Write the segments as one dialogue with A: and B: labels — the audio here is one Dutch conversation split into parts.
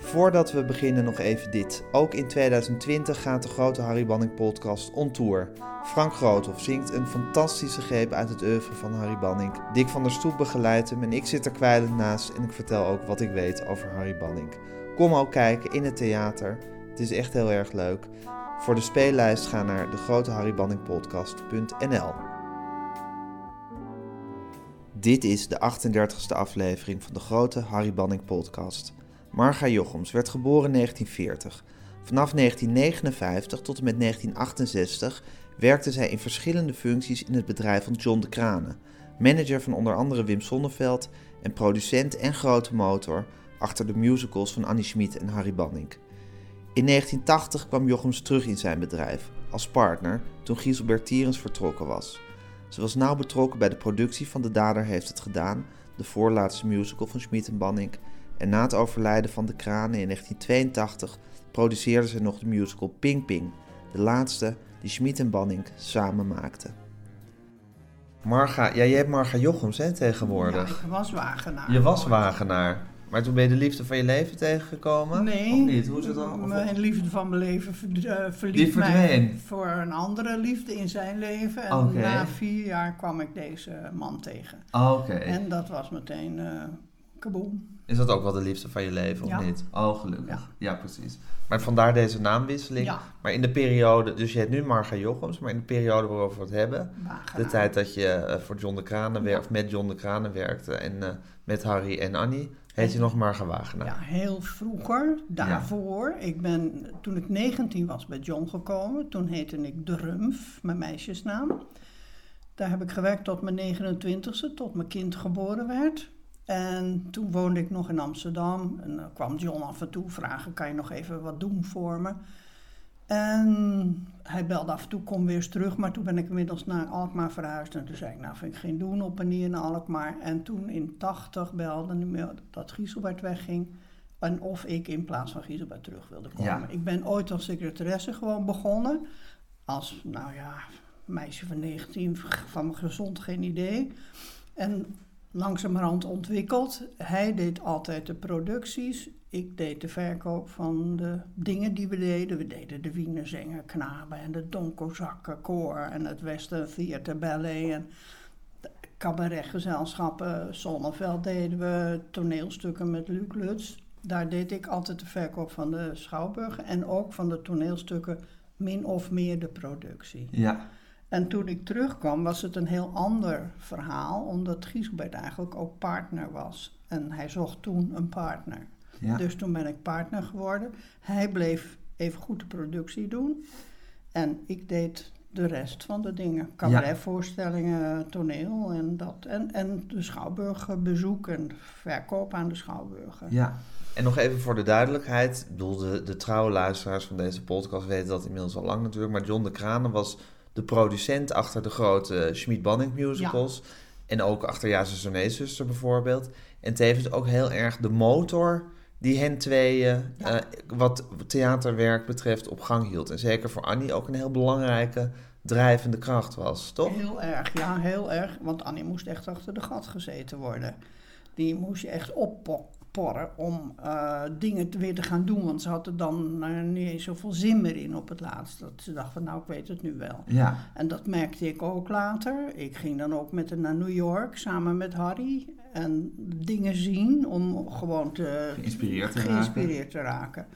A: Voordat we beginnen nog even dit. Ook in 2020 gaat de grote Harry Banning podcast on tour. Frank Groothoff zingt een fantastische greep uit het oeuvre van Harry Banning. Dick van der Stoep begeleidt hem en ik zit er kwijlend naast en ik vertel ook wat ik weet over Harry Banning. Kom ook kijken in het theater. Het is echt heel erg leuk. Voor de speellijst ga naar degroteharrybanningpodcast.nl Dit is de 38e aflevering van de grote Harry Banning podcast. Marga Jochems werd geboren in 1940. Vanaf 1959 tot en met 1968 werkte zij in verschillende functies in het bedrijf van John de Kranen, manager van onder andere Wim Sonneveld en producent en grote motor achter de musicals van Annie Schmid en Harry Banning. In 1980 kwam Jochems terug in zijn bedrijf als partner toen Giselbert Tierens vertrokken was. Ze was nauw betrokken bij de productie van De Dader heeft het gedaan, de voorlaatste musical van Schmid en Banning en na het overlijden van de kranen in 1982 produceerde ze nog de musical Ping Ping, de laatste die Schmid en Banning samen maakten. Marga, ja, jij hebt Marga Jochems hè, tegenwoordig.
B: Ja, ik was Wagenaar.
A: Je was Wagenaar. Maar toen ben je de liefde van je leven tegengekomen?
B: Nee.
A: Of niet? Hoe is het dan?
B: Mijn liefde van mijn leven uh,
A: Die
B: verliet
A: verdween?
B: mij voor een andere liefde in zijn leven. En
A: Oké.
B: na vier jaar kwam ik deze man tegen.
A: Oké.
B: En dat was meteen eh kaboom.
A: Is dat ook wel de liefde van je leven, of
B: Ja.
A: niet? Oh, gelukkig. Ja.
B: Ja.
A: precies. Maar vandaar deze naamwisseling.
B: Ja.
A: Maar in de periode, dus je heet nu Marga Jochems, maar in de periode waarover we het hebben, de tijd dat je eh, voor John de Kranen werkte, of met John de Kranen werkte en eh, met Harry en Annie, heet je nog Marga Wagenaar.
B: Ja, heel vroeger, daarvoor. Ik ben, toen ik 19 was, bij John gekomen. Toen heette ik De Rumf, mijn meisjesnaam. Daar heb ik gewerkt tot mijn 29ste, tot mijn kind geboren werd. En toen woonde ik nog in Amsterdam. En dan kwam John af en toe vragen, kan je nog even wat doen voor me? En hij belde af en toe, kom weer eens terug. Maar toen ben ik inmiddels naar Alkmaar verhuisd. En toen zei ik, nou vind ik geen doen op en neer naar Alkmaar. En toen in 80 belde hij me dat Gieselbert wegging. En of ik in plaats van Gieselbert terug wilde komen.
A: Ja.
B: Ik ben ooit als secretaresse gewoon begonnen. Als, nou ja, meisje van 19, van mijn gezond geen idee. En langzamerhand ontwikkeld. Hij deed altijd de producties. Ik deed de verkoop van de dingen die we deden. We deden de Wienerzinger Knaben en de Donkozakken koor en het Western Theater Ballet en cabaretgezelschappen. Zonneveld deden we toneelstukken met Luc Lutz. Daar deed ik altijd de verkoop van de schouwburgen en ook van de toneelstukken min of meer de productie.
A: Ja.
B: En toen ik terugkwam was het een heel ander verhaal, omdat Gieselbert eigenlijk ook partner was. En hij zocht toen een partner.
A: Ja.
B: Dus toen ben ik partner geworden. Hij bleef even goed de productie doen. En ik deed de rest van de dingen. Cabaretvoorstellingen, toneel en dat. En, en de schouwburgbezoek en verkoop aan de schouwburgen.
A: Ja. En nog even voor de duidelijkheid. Ik bedoel, de, de trouwe luisteraars van deze podcast weten dat inmiddels al lang natuurlijk. Maar John de Kranen was de producent achter de grote Schmid-Banning musicals. En ook achter Ja, Zuster, Nee, Zuster bijvoorbeeld. En tevens ook heel erg de motor die hen tweeën,
B: Ja.
A: eh, wat theaterwerk betreft, op gang hield. En zeker voor Annie ook een heel belangrijke drijvende kracht was, toch?
B: Heel erg, ja, heel erg. Want Annie moest echt achter de gat gezeten worden. Die moest je echt opporren om eh, dingen weer te gaan doen. Want ze had er dan eh, niet eens zoveel zin meer in op het laatst. Dat ze dacht van, nou, ik weet het nu wel.
A: Ja.
B: En dat merkte ik ook later. Ik ging dan ook met haar naar New York samen met Harry. En dingen zien om gewoon te,
A: Geïnspireerd te
B: geïnspireerd te raken.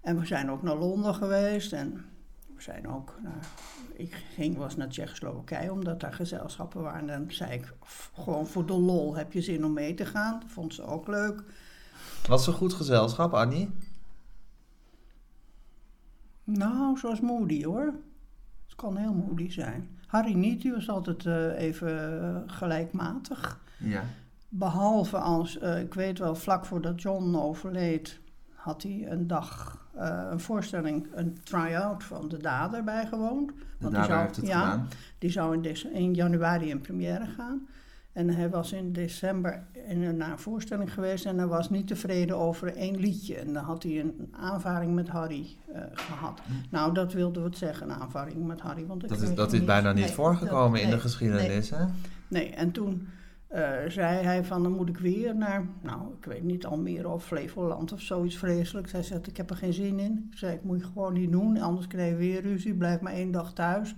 B: En we zijn ook naar Londen geweest. En we zijn ook naar, ik ging was naar Tsjechoslowakije omdat daar gezelschappen waren. En dan zei ik gewoon voor de lol heb je zin om mee te gaan. Dat vond ze ook leuk.
A: Was een goed gezelschap, Annie?
B: Nou, zoals Moody hoor. Het kan heel Moody zijn. Harry niet, die was altijd eh, even eh, gelijkmatig.
A: Ja.
B: Behalve als, eh, ik weet wel, vlak voordat John overleed, had hij een dag een voorstelling, een try-out van De Dader bijgewoond.
A: De
B: die
A: dader
B: zou,
A: heeft het
B: ja,
A: gedaan.
B: Die zou in, in januari in première gaan. En hij was in december in een, naar een voorstelling geweest en hij was niet tevreden over één liedje. En dan had hij een aanvaring met Harry eh, gehad. Nou, dat wilde wat zeggen, een aanvaring met Harry. Want
A: Hm. Dat is, dat is
B: niet.
A: bijna niet
B: Nee,
A: voorgekomen
B: dat-
A: in de
B: nee,
A: geschiedenis, hè?
B: Nee, en toen eh, zei hij van dan moet ik weer naar, nou ik weet niet, Almere of Flevoland of zoiets vreselijks. Hij zegt ik heb er geen zin in. Ik zei ik moet je gewoon niet doen, anders krijg je weer ruzie, blijf maar één dag thuis.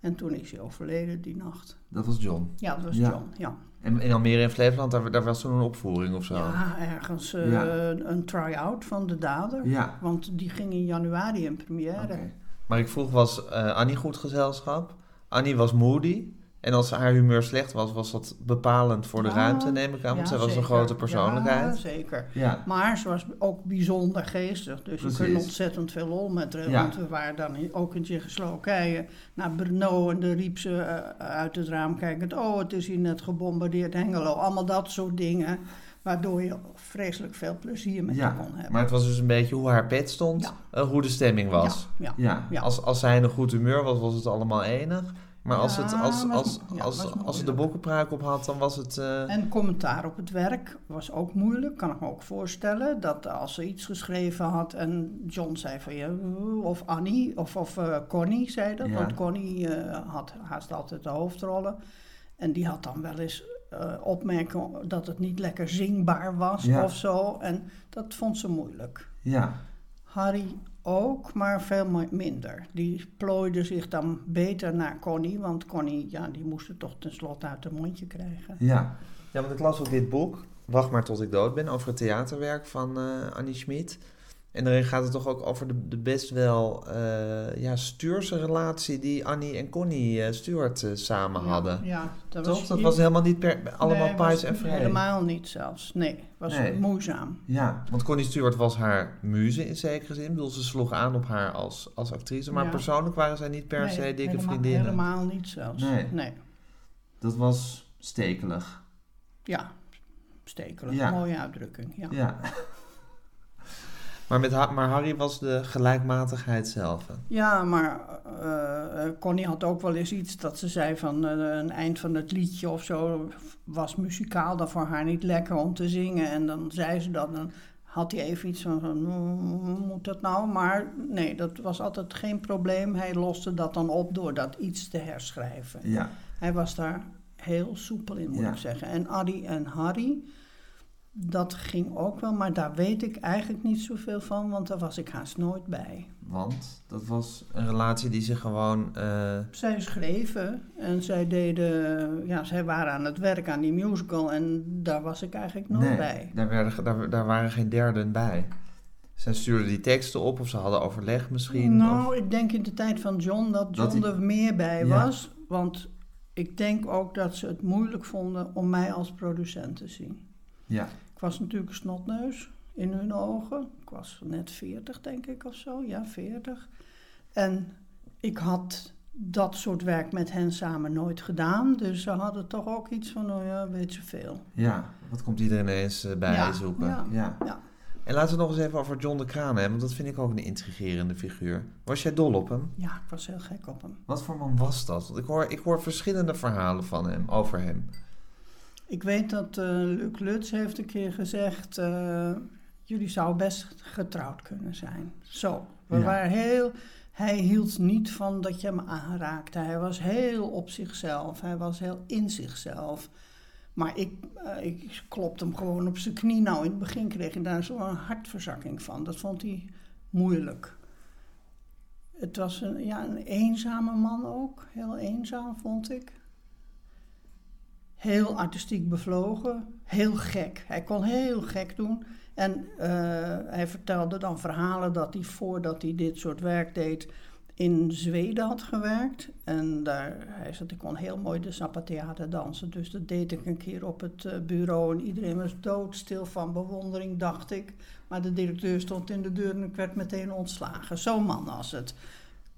B: En toen is hij overleden die nacht.
A: Dat was John.
B: Ja, dat was
A: Ja.
B: John, ja.
A: En in Almere in Flevoland, daar, daar was toen een opvoering of zo?
B: Ja, ergens eh,
A: Ja.
B: een try-out van de dader.
A: Ja.
B: Want die ging in januari in première.
A: Oké. Maar ik vroeg, was eh, Annie goed gezelschap? Annie was moody. En als haar humeur slecht was, was dat bepalend voor de
B: Ja,
A: ruimte, neem ik aan. Want
B: Ja,
A: zij was een
B: zeker.
A: grote
B: Ja,
A: persoonlijkheid.
B: zeker.
A: Ja.
B: Maar ze was ook bijzonder geestig. Dus
A: Precies.
B: je kunt ontzettend veel lol met haar. Want we waren dan in- ook in Tsjechoslowakije naar Brno. En dan riep ze eh, uit het raam kijkend... Oh, het is hier net gebombardeerd, Hengelo. Allemaal dat soort dingen. Waardoor je vreselijk veel plezier met je kon hebben.
A: Maar het was dus een beetje hoe haar pet stond, eh, hoe de stemming was.
B: Ja.
A: Als, als zij in een goed humeur was, was het allemaal enig. Maar als, het, als, als, als, als, de bokkenpruik op had, dan was het... eh,
B: En commentaar op het werk was ook moeilijk, kan ik me ook voorstellen. Dat als ze iets geschreven had en John zei van ja, of Annie of, of eh, Connie zei dat. Want Connie eh, had haast altijd de hoofdrollen. En die had dan wel eens eh opmerken dat het niet lekker zingbaar was
A: Ja.
B: of zo. En dat vond ze moeilijk.
A: ja,
B: Harry ook, maar veel mi- minder. Die plooide zich dan beter naar Connie, want Connie, ja, die moest het toch tenslotte uit haar mondje krijgen.
A: ja. Ja, want ik las ook dit boek, Wacht maar tot ik dood ben, over het theaterwerk van eh, Annie Schmid. En daarin gaat het toch ook over de, de best wel eh ja, stuurse relatie die Annie en Connie eh, Stuart eh, samen hadden.
B: Ja, dat
A: Toch?
B: was,
A: Dat was helemaal niet per, allemaal
B: Nee,
A: en vrij.
B: Helemaal niet zelfs. Nee, was
A: Nee.
B: moeizaam.
A: Ja, want Connie Stewart was haar muze in zekere zin. Ik bedoel, ze sloeg aan op haar als, als actrice, maar
B: Ja.
A: persoonlijk waren zij niet per
B: Nee,
A: se dikke
B: helemaal,
A: vriendinnen.
B: Helemaal niet zelfs.
A: Nee.
B: nee.
A: Dat was stekelig.
B: Ja, stekelig.
A: Ja.
B: Mooie uitdrukking. Ja.
A: Maar, met Ha- maar Harry was de gelijkmatigheid zelf. hè?
B: Ja, maar eh, Connie had ook wel eens iets dat ze zei van eh, een eind van het liedje of zo was muzikaal dan voor haar niet lekker om te zingen. En dan zei ze dat, dan had hij even iets van, "Mm, moet dat nou? Maar nee, dat was altijd geen probleem. Hij loste dat dan op door dat iets te herschrijven.
A: Ja.
B: Hij was daar heel soepel in, moet
A: Ja.
B: ik zeggen. En Addy en Harry, dat ging ook wel, maar daar weet ik eigenlijk niet zoveel van, want daar was ik haast nooit bij.
A: Want dat was een relatie die zich gewoon... eh,
B: Zij schreven en zij deden, ja, zij waren aan het werk aan die musical en daar was ik eigenlijk nooit
A: nee,
B: bij.
A: Daar, werden, daar, daar waren geen derden bij. Zij stuurden die teksten op of ze hadden overleg misschien.
B: Nou,
A: of-
B: ik denk in de tijd van John dat
A: Dat
B: John er meer bij
A: Ja.
B: was, want ik denk ook dat ze het moeilijk vonden om mij als producent te zien.
A: ja.
B: Ik was natuurlijk een snotneus in hun ogen. Ik was net 40, denk ik, of zo. Ja, 40. En ik had dat soort werk met hen samen nooit gedaan. Dus ze hadden toch ook iets van, oh ja, weet ze veel.
A: ja, wat komt iedereen ineens eh, bij
B: Ja,
A: zoeken.
B: ja,
A: ja.
B: ja.
A: En laten we nog eens even over John de Kraan hebben, want dat vind ik ook een intrigerende figuur. Was jij dol op hem?
B: Ja, ik was heel gek op hem.
A: Wat voor man was dat? Want ik hoor, ik hoor verschillende verhalen van hem, over hem.
B: Ik weet dat eh Luc Lutz heeft een keer gezegd... eh, jullie zouden best getrouwd kunnen zijn. Zo. We
A: Ja.
B: waren heel... Hij hield niet van dat je hem aanraakte. Hij was heel op zichzelf. Hij was heel in zichzelf. Maar ik, eh, ik klopte hem gewoon op zijn knie. Nou, in het begin kreeg hij daar zo'n hartverzakking van. Dat vond hij moeilijk. Het was een, ja, een eenzame man ook. Heel eenzaam, vond ik. Heel artistiek bevlogen. Heel gek. Hij kon heel gek doen. En eh, hij vertelde dan verhalen dat hij voordat hij dit soort werk deed in Zweden had gewerkt. En daar, hij zei, ik kon heel mooi de Zappateade dansen. Dus dat deed ik een keer op het eh, bureau. En iedereen was doodstil van bewondering, dacht ik. Maar de directeur stond in de deur en ik werd meteen ontslagen. Zo'n man was het.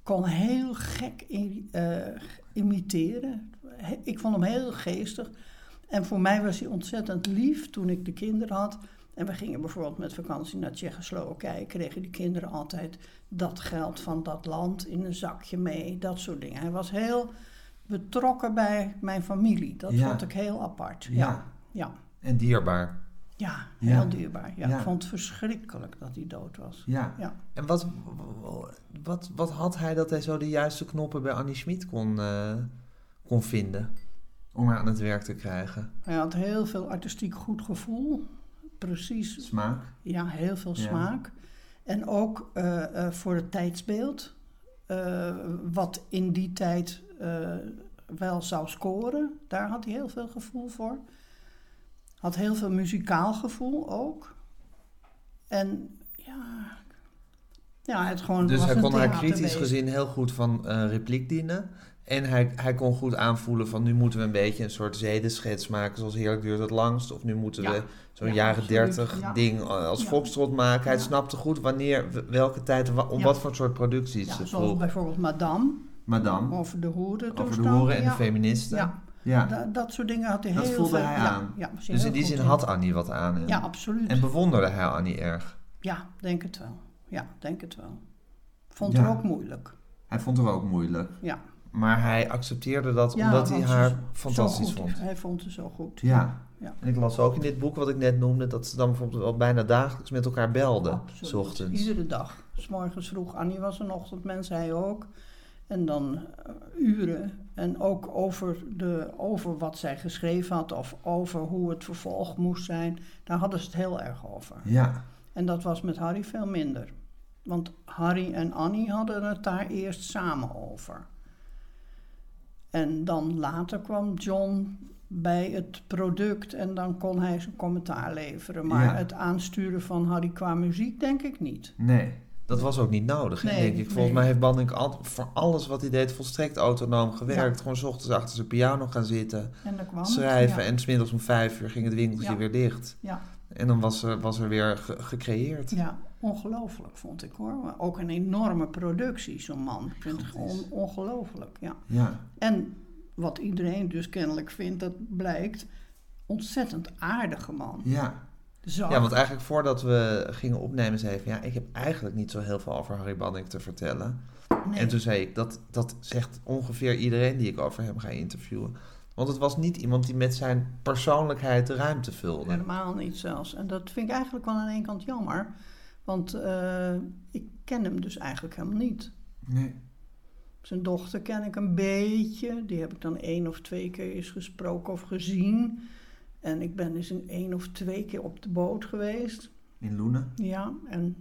B: Kon heel gek i- eh, imiteren. Ik vond hem heel geestig. En voor mij was hij ontzettend lief toen ik de kinderen had. En we gingen bijvoorbeeld met vakantie naar Tsjechoslowakije. Kregen die kinderen altijd dat geld van dat land in een zakje mee. Dat soort dingen. Hij was heel betrokken bij mijn familie. Dat
A: Ja.
B: vond ik heel apart.
A: Ja.
B: Ja, ja.
A: En dierbaar.
B: Ja
A: Ja.
B: heel dierbaar. Ja,
A: Ja.
B: Ik vond het verschrikkelijk dat hij dood was.
A: Ja.
B: Ja.
A: En wat, wat, wat had hij dat hij zo de juiste knoppen bij Annie Schmid kon, eh, kon vinden? Om haar aan het werk te krijgen.
B: Hij had heel veel artistiek goed gevoel. Precies.
A: Smaak.
B: Ja, heel veel
A: Ja.
B: smaak. En ook eh, eh, voor het tijdsbeeld. eh, wat in die tijd eh, wel zou scoren. Daar had hij heel veel gevoel voor. Had heel veel muzikaal gevoel ook. En ja, ja het gewoon
A: Dus
B: was
A: hij kon haar kritisch gezien heel goed van eh, repliek dienen. En hij, hij kon goed aanvoelen van nu moeten we een beetje een soort zedenschets maken zoals Heerlijk duurt het langst. Of nu moeten
B: Ja.
A: we zo'n
B: Ja,
A: jaren dertig
B: Ja.
A: ding als
B: Ja.
A: foxtrot maken. Hij
B: Ja.
A: snapte goed wanneer, welke tijd, om
B: Ja.
A: wat voor soort producties
B: Ja,
A: ze
B: zoals
A: vroeg.
B: bijvoorbeeld Madame,
A: Madame,
B: over de hoeren
A: over de hoeren en
B: ja.
A: de feministen.
B: Ja,
A: Ja.
B: da- dat soort dingen had hij
A: Dat
B: heel
A: voelde
B: veel...
A: hij
B: ja,
A: aan.
B: Ja,
A: Dus in die zin
B: in.
A: had Annie wat aan hem.
B: Ja, absoluut.
A: En bewonderde hij Annie erg.
B: Ja, denk het wel. Ja, denk het wel. Vond
A: Ja.
B: het ook moeilijk.
A: Hij vond het ook moeilijk.
B: Ja.
A: Maar hij accepteerde dat omdat hij
B: ze
A: haar fantastisch vond.
B: Hij vond het zo goed.
A: Ja.
B: Ja.
A: En ik las ook in dit boek wat ik net noemde, dat ze dan bijvoorbeeld wel bijna dagelijks met elkaar belden.
B: Absoluut.
A: Ochtends.
B: Iedere dag. S morgens vroeg. Annie was een ochtendmens, hij ook. En dan eh, uren. En ook over, de, over wat zij geschreven had of over hoe het vervolg moest zijn. Daar hadden ze het heel erg over.
A: Ja.
B: En dat was met Harry veel minder. Want Harry en Annie hadden het daar eerst samen over. En dan later kwam John bij het product en dan kon hij zijn commentaar leveren. Maar
A: Ja.
B: het aansturen van Harry qua muziek denk ik niet.
A: Nee. Dat was ook niet nodig,
B: Nee,
A: denk ik. Volgens
B: nee.
A: mij heeft Banning altijd voor alles wat hij deed volstrekt autonoom gewerkt.
B: Ja.
A: Gewoon 's ochtends achter zijn piano gaan zitten,
B: En kwam het,
A: schrijven.
B: ja.
A: En 's middags om vijf uur ging het winkeltje
B: Ja.
A: weer dicht.
B: Ja,
A: En dan was er, was er weer ge- gecreëerd.
B: ja, ongelooflijk vond ik hoor. Ook een enorme productie, zo'n man. Ik vind het gewoon ongelooflijk, ja.
A: Ja.
B: En wat iedereen dus kennelijk vindt, dat blijkt, ontzettend aardige man.
A: Ja. Ja, want eigenlijk voordat we gingen opnemen, zei hij van... Ja, ik heb eigenlijk niet zo heel veel over Harry Banning te vertellen.
B: Nee.
A: En toen zei ik, dat, dat zegt ongeveer iedereen die ik over hem ga interviewen. Want het was niet iemand die met zijn persoonlijkheid de ruimte vulde.
B: Helemaal niet zelfs. En dat vind ik eigenlijk wel aan één kant jammer. Want eh, ik ken hem dus eigenlijk helemaal niet.
A: Nee.
B: Zijn dochter ken ik een beetje. Die heb ik dan één of twee keer eens gesproken of gezien. En ik ben eens een één of twee keer op de boot geweest.
A: In Loenen?
B: Ja, en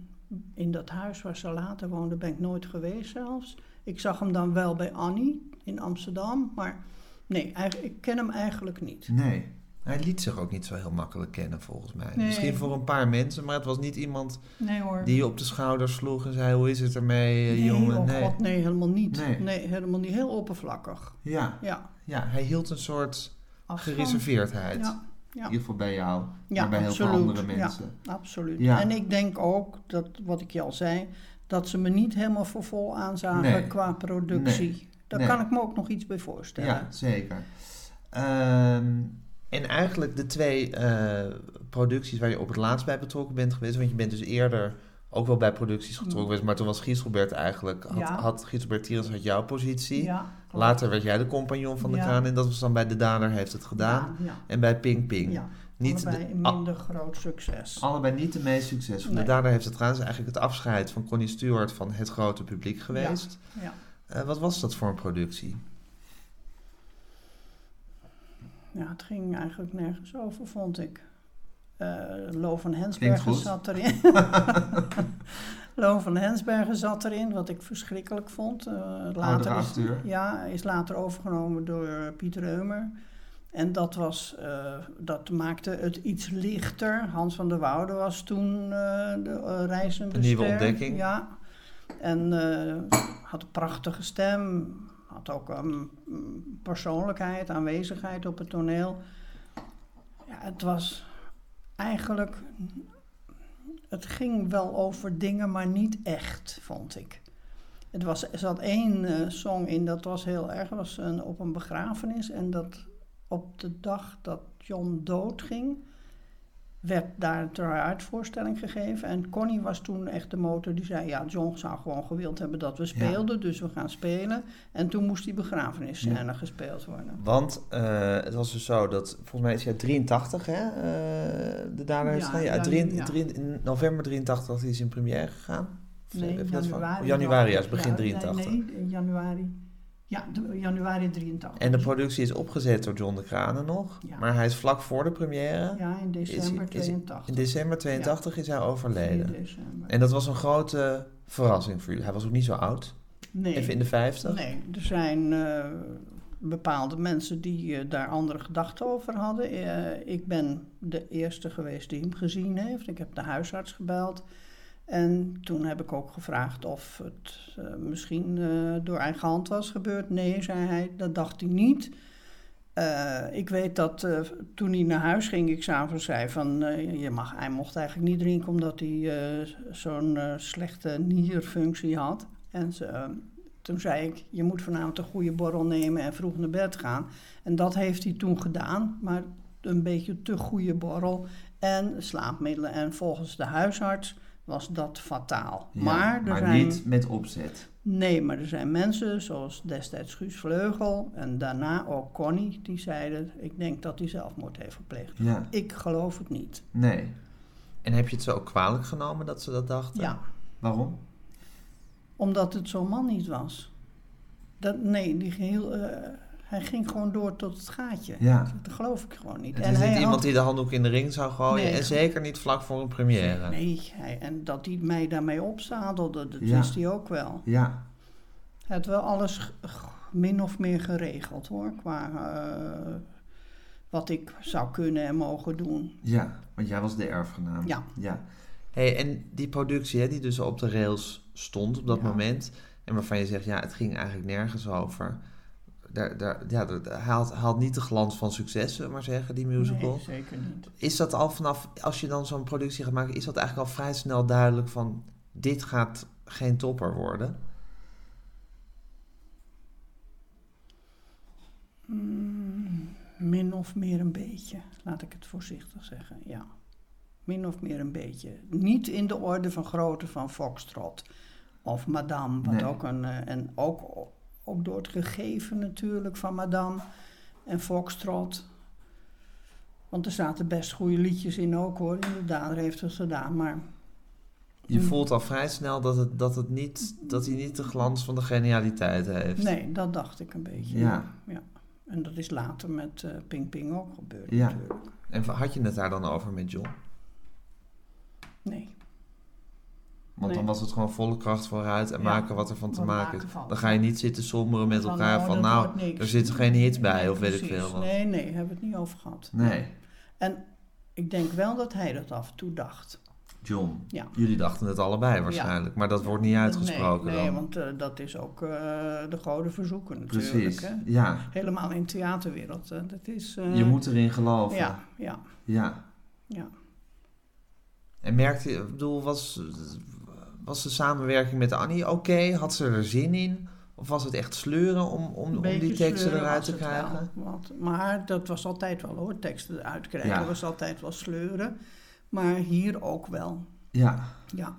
B: in dat huis waar ze later woonde ben ik nooit geweest zelfs. Ik zag hem dan wel bij Annie in Amsterdam. Maar nee, eigenlijk, ik ken hem eigenlijk niet.
A: Nee. Hij liet zich ook niet zo heel makkelijk kennen, volgens mij.
B: Nee.
A: Misschien voor een paar mensen, maar het was niet iemand
B: Nee hoor.
A: die je op de schouder sloeg en zei: Hoe is het ermee, eh,
B: nee,
A: jongen?
B: oh
A: nee.
B: god, nee, helemaal niet.
A: Nee.
B: Helemaal niet. Heel oppervlakkig.
A: Ja.
B: Ja,
A: ja, hij hield een soort
B: afstand.
A: gereserveerdheid.
B: Ja.
A: In ieder geval bij jou,
B: Ja,
A: maar bij heel veel andere mensen.
B: absoluut.
A: Ja.
B: En ik denk ook, dat, wat ik je al zei, dat ze me niet helemaal voor vol aanzagen
A: Nee.
B: qua productie.
A: Nee.
B: Daar
A: Nee.
B: kan ik me ook nog iets bij voorstellen.
A: Ja, zeker. Ehm, en eigenlijk de twee eh, producties waar je op het laatst bij betrokken bent geweest, want je bent dus eerder ook wel bij producties getrokken geweest, maar toen was Gieselbert eigenlijk, had,
B: Mm. Ja.
A: had Gieselbert Tierens had jouw positie.
B: Ja.
A: Later werd jij de compagnon van de
B: Ja.
A: kraan en dat was dan bij De Dader heeft het gedaan. En bij Ping Ping. Niet
B: allebei
A: de- al-
B: minder groot succes.
A: allebei niet de meest succesvolle.
B: Nee.
A: De Dader heeft het gedaan. is eigenlijk het afscheid van Connie Stewart van het grote publiek geweest.
B: Ja.
A: Eh, wat was dat voor een productie?
B: ja, het ging eigenlijk nergens over, vond ik. Eh Lo van Hensbergen zat erin. Lo van Hensbergen zat erin, wat ik verschrikkelijk vond. Eh, later is. Ja, is later overgenomen door Pieter Reumer. En dat, was, eh, dat maakte het iets lichter. Hans van der Woude was toen eh, de eh, reizende
A: Een nieuwe
B: ster.
A: ontdekking.
B: Ja. En eh, had een prachtige stem. Had ook een mm, persoonlijkheid, aanwezigheid op het toneel. Ja, het was eigenlijk... Het ging wel over dingen, maar niet echt, vond ik. Het was, er zat één eh, song in, dat was heel erg, was een, op een begrafenis. En dat op de dag dat John doodging, werd daar een try-out-voorstelling gegeven. En Connie was toen echt de motor die zei... ja, John zou gewoon gewild hebben dat we speelden, dus we gaan spelen. En toen moest die begrafenisscène
A: Ja.
B: gespeeld worden.
A: Want eh, het was dus zo dat, volgens mij is hij 83 hè, eh, de dader
B: Ja.
A: Ja,
B: ja,
A: drie-
B: ja.
A: drie- in november 83 is hij in première gegaan.
B: Nee, januari.
A: oh, januari, ja, is
B: Ja,
A: begin
B: nee,
A: 83.
B: Nee, in januari. Ja, januari 83.
A: En de productie is opgezet door John de Kranen nog.
B: Ja.
A: Maar hij is vlak voor de première.
B: Ja, in december
A: Is- is-
B: 82.
A: In december 82 is hij
B: 4
A: overleden. En dat was een grote verrassing voor jullie. Hij was ook niet zo oud.
B: nee.
A: Even in de 50.
B: Nee, er zijn eh, bepaalde mensen die eh, daar andere gedachten over hadden. Eh, ik ben de eerste geweest die hem gezien heeft. Ik heb de huisarts gebeld. En toen heb ik ook gevraagd of het eh, misschien eh, door eigen hand was gebeurd. Nee, zei hij, dat dacht hij niet. Eh, ik weet dat toen hij naar huis ging, ik s'avonds zei van... je mag, hij mocht eigenlijk niet drinken omdat hij zo'n slechte nierfunctie had. En ze, toen zei ik, je moet vanavond een goede borrel nemen en vroeg naar bed gaan. En dat heeft hij toen gedaan, maar een beetje te goede borrel en slaapmiddelen. En volgens de huisarts was dat fataal.
A: Ja,
B: maar er zijn...
A: niet met opzet.
B: Nee, maar er zijn mensen, zoals destijds Guus Vleugel en daarna ook Connie, die zeiden: Ik denk dat hij zelfmoord heeft gepleegd.
A: Ja,
B: Ik geloof het niet.
A: nee. En heb je het zo ook kwalijk genomen dat ze dat dachten?
B: Ja,
A: Waarom?
B: omdat het zo'n man niet was. Dat, nee, die geheel, eh, hij ging gewoon door tot het gaatje.
A: Ja.
B: Dat geloof ik gewoon niet.
A: Het is
B: hij
A: niet iemand
B: had-
A: die de handdoek in de ring zou gooien.
B: Nee.
A: En zeker niet vlak voor een première.
B: Nee, hij, en dat hij mij daarmee opzadelde, dat
A: Ja.
B: wist hij ook wel.
A: Ja,
B: Hij had wel alles min of meer geregeld hoor, qua eh, wat ik zou kunnen en mogen doen.
A: ja. Want jij was de erfgenaam.
B: Ja.
A: ja. Hey, en die productie hè, die dus op de rails stond op dat
B: Ja.
A: moment... en waarvan je zegt, ja, het ging eigenlijk nergens over... Daar, daar, ja, dat- haalt, haalt niet de glans van succes, zullen we maar zeggen, die musical.
B: Nee, zeker niet.
A: Is dat al vanaf, als je dan zo'n productie gaat maken, is dat eigenlijk al vrij snel duidelijk van, dit gaat geen topper worden?
B: Mm, min of meer een beetje, laat ik het voorzichtig zeggen, ja. Min of meer een beetje. Niet in de orde van grootte van Foxtrot of Madame, wat
A: Nee.
B: ook een... eh, en ook, ook door het gegeven natuurlijk van Madame en Foxtrot. Want er zaten best goede liedjes in ook hoor, inderdaad, heeft het gedaan. Maar
A: Je
B: Mm.
A: voelt al vrij snel dat, het, dat, het niet, dat hij niet de glans van de genialiteit heeft.
B: nee, dat dacht ik een beetje.
A: Ja.
B: ja. En dat is later met eh, Ping Ping ook gebeurd
A: Ja.
B: natuurlijk.
A: En had je het daar dan over met John?
B: Nee.
A: Want
B: Nee.
A: dan was het gewoon volle kracht vooruit en
B: Ja,
A: maken wat er van te maken is. Dan ga je niet zitten somberen met
B: Van,
A: elkaar
B: oh,
A: van, nou, er zitten geen hits bij
B: Nee,
A: of weet ik veel wat.
B: Nee, nee, hebben we het niet over gehad.
A: Nee.
B: En ik denk wel dat hij dat af en toe dacht.
A: John,
B: Ja.
A: jullie dachten het allebei waarschijnlijk, maar dat wordt niet uitgesproken
B: nee, nee,
A: dan.
B: want eh, dat is ook eh, de goden verzoeken natuurlijk.
A: Precies,
B: Hè?
A: ja.
B: Helemaal in de theaterwereld. Dat is, eh,
A: Je moet erin geloven.
B: Ja, ja,
A: ja.
B: ja.
A: En merkte je, ik bedoel, was, was de samenwerking met Annie oké? Had ze er zin in? Of was het echt sleuren om, om, om die teksten eruit te krijgen?
B: wel, want- maar dat was altijd wel hoor, teksten eruit krijgen
A: Ja.
B: was altijd wel sleuren. Maar hier ook wel,
A: Ja.
B: ja.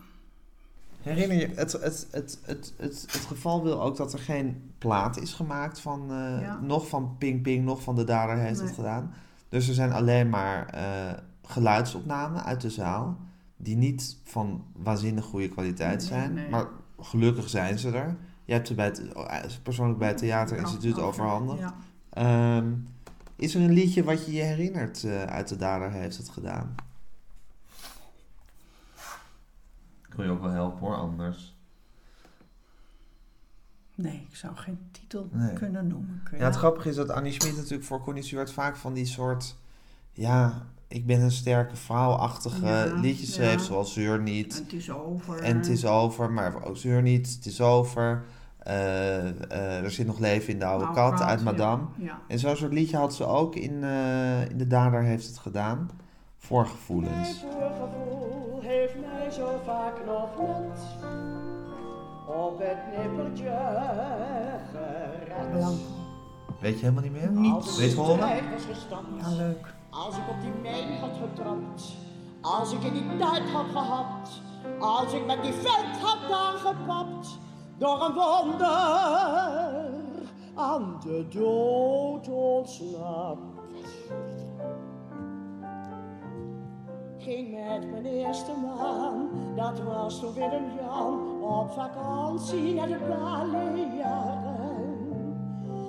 A: Herinner je, het, het, het, het, het, het geval wil ook dat er geen plaat is gemaakt van, eh,
B: Ja.
A: nog van Ping Ping, nog van de dader heeft het gedaan. Dus er zijn alleen maar eh, geluidsopnamen uit de zaal, die niet van waanzinnig goede kwaliteit zijn,
B: nee.
A: maar gelukkig zijn ze er. Je hebt ze bij het, eh, persoonlijk bij het Theaterinstituut
B: Ja,
A: overhandigd.
B: Ja.
A: Ehm, is er een liedje wat je je herinnert eh, uit de dader heeft het gedaan? Ik wil je ook wel helpen hoor, anders.
B: Nee, ik zou geen titel
A: Nee.
B: kunnen noemen.
A: Ja, het grappige is dat Annie Schmid natuurlijk voor Connie Stewart vaak van die soort... Ja, ik ben een sterke vrouw-achtige
B: Ja,
A: liedjes
B: ja.
A: heeft, zoals Zeur
B: En
A: niet.
B: het is over.
A: En het is over, maar ook Zeur niet, het is over. Eh, eh, er zit nog leven in de oude
B: Oude
A: kat
B: kat,
A: uit. Madame.
B: Ja.
A: En zo'n soort liedje had ze ook in, eh, in De Dader heeft het gedaan. Voorgevoelens.
C: Mijn voorgevoel heeft mij zo vaak nog net op het nippertje gered.
A: Weet je helemaal niet meer?
B: Niet.
C: Als
A: Weet
C: ik
A: je
C: gestapt,
B: Ja, leuk.
C: Als ik op die mijn had getrapt, als ik in die tijd had gehad, als ik met die vent had aangepapt, door een wonder aan de dood ontsnapt. Ging met mijn eerste man, dat was toen weer een Jan, op vakantie naar de Balearen.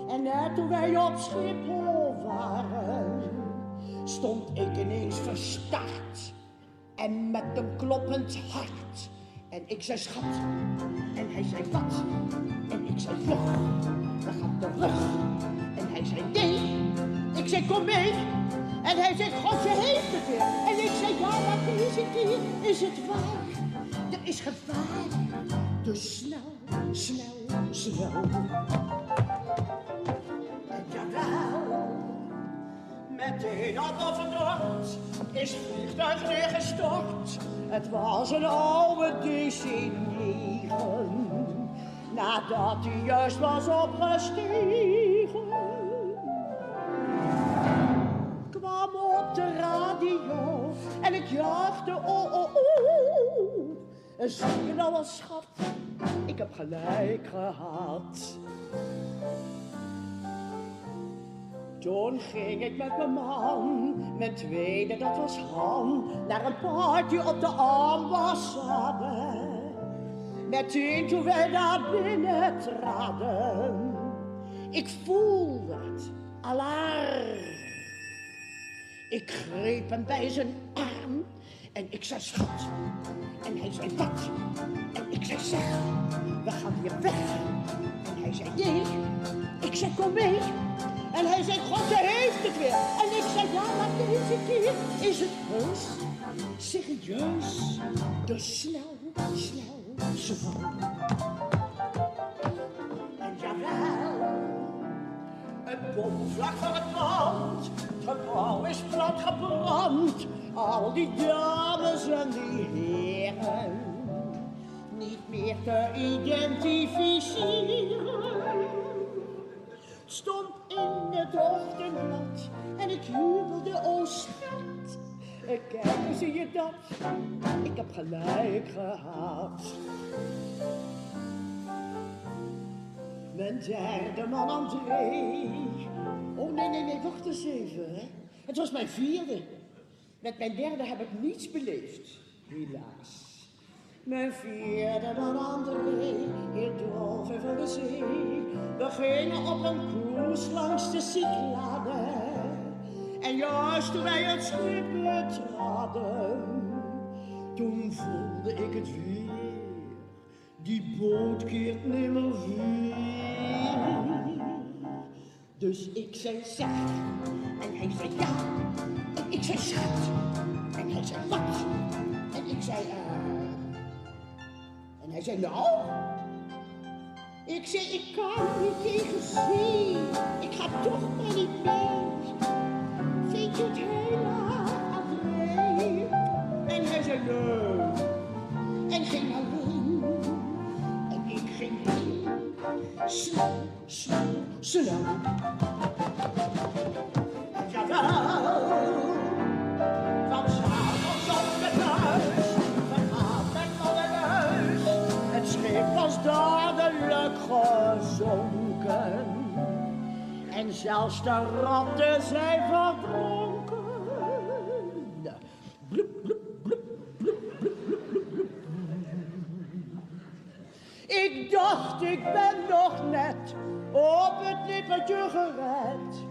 C: En net toen wij op Schiphol waren, stond ik ineens verstart. En met een kloppend hart. En ik zei schat. En hij zei wat? En ik zei vlug. We gaan terug. En hij zei nee. Ik zei kom mee. En hij zei God je heeft het weer. En ik zei ja maar deze keer is het waar. Er is gevaar. Dus snel, snel, snel. Meteen overdort is het vliegtuig neergestort. Het was een oude DC-9, nadat hij juist was opgestegen. Kwam op de radio en ik juichte, oh, oh, oh. Zie je nou schat, ik heb gelijk gehad. Toen ging ik met mijn man, mijn tweede dat was Han, naar een party op de ambassade. Meteen toen wij daar binnen traden, ik voelde het, alarm. Ik greep hem bij zijn arm en ik zei schat. En hij zei wat? En ik zei zeg, we gaan hier weg. En hij zei nee. Ik zei kom mee. En hij zei God, je heeft het weer. En ik zei ja, maar deze keer is het heus. Serieus. Dus snel, snel, snel. En jawel. Een bom vlak voor het land. Het gebouw is plat gebrand. Al die dames en die heren. Niet meer te identificeren. Stond in het ochtendblad. En ik jubelde, oh schat. Kijk, zie je dat? Ik heb gelijk gehad. Mijn derde man André. Oh nee, nee, nee, wacht eens even. Het was mijn vierde. Met mijn derde heb ik niets beleefd, helaas. Mijn vierde man André, heel dolf van de zee. We gingen op een cruise langs de Cyclade. En juist toen wij het schip betraden, toen voelde ik het weer. Die boot keert nimmer weer. Dus ik zei zeg, en hij zei ja. En ik zei schat, en hij zei wat. En ik zei eh. Hij zei nou. Ik zei ik kan niet tegen zee. Ik ga toch maar niet mee. Vind je het erg, André? En hij zei nee. En ging alleen. En ik ging heen. Snel, snel, snel. Zelfs de ratten zijn verdronken. Ik dacht, ik ben nog net op het nippertje gered.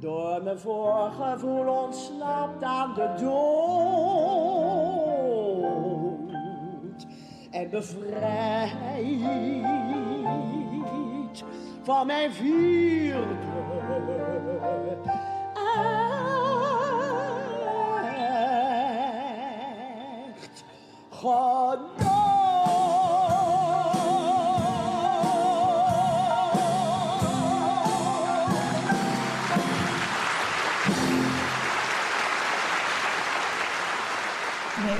C: Door mijn voorgevoel ontsnapt aan de dood. En bevrijd van mijn vierde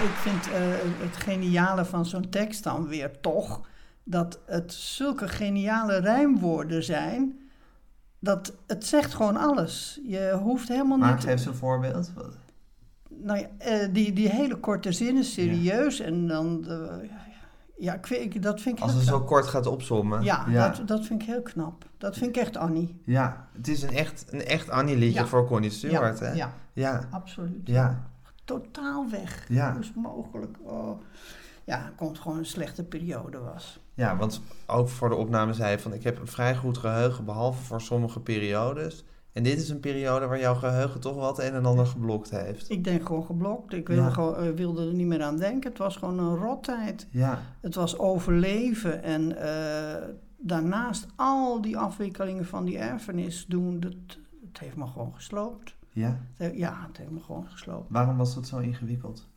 B: ik vind eh, het geniale van zo'n tekst dan weer toch dat het zulke geniale rijmwoorden zijn. Dat het zegt gewoon alles. Je hoeft helemaal
A: Maar
B: niet.
A: geef eens een voorbeeld.
B: Nou ja, eh, die, die hele korte zinnen, serieus. En dan. de- ja, ik vind, ik- dat vind ik
A: Als het zo kort gaat opzommen.
B: Ja,
A: ja.
B: Dat, dat vind ik heel knap. Dat vind ik echt Annie.
A: Ja, het is een echt, een echt Annie-liedje
B: Ja.
A: voor Connie Stewart,
B: ja,
A: hè?
B: ja,
A: Ja,
B: absoluut.
A: ja,
B: Totaal weg.
A: Ja.
B: Hoe is mogelijk? Oh. ja, kon het gewoon een slechte periode was.
A: Ja, want ook voor de opname zei je van ik heb een vrij goed geheugen, behalve voor sommige periodes. En dit is een periode waar jouw geheugen toch wat een en ander geblokt heeft.
B: Ik denk gewoon geblokt. Ik wilde,
A: Ja.
B: gewoon, eh, wilde er niet meer aan denken. Het was gewoon een rottijd.
A: Ja,
B: Het was overleven en eh, daarnaast al die afwikkelingen van die erfenis doen, dat, het heeft me gewoon gesloopt.
A: ja.
B: Het Ja, het heeft me gewoon gesloopt.
A: Waarom was dat zo ingewikkeld?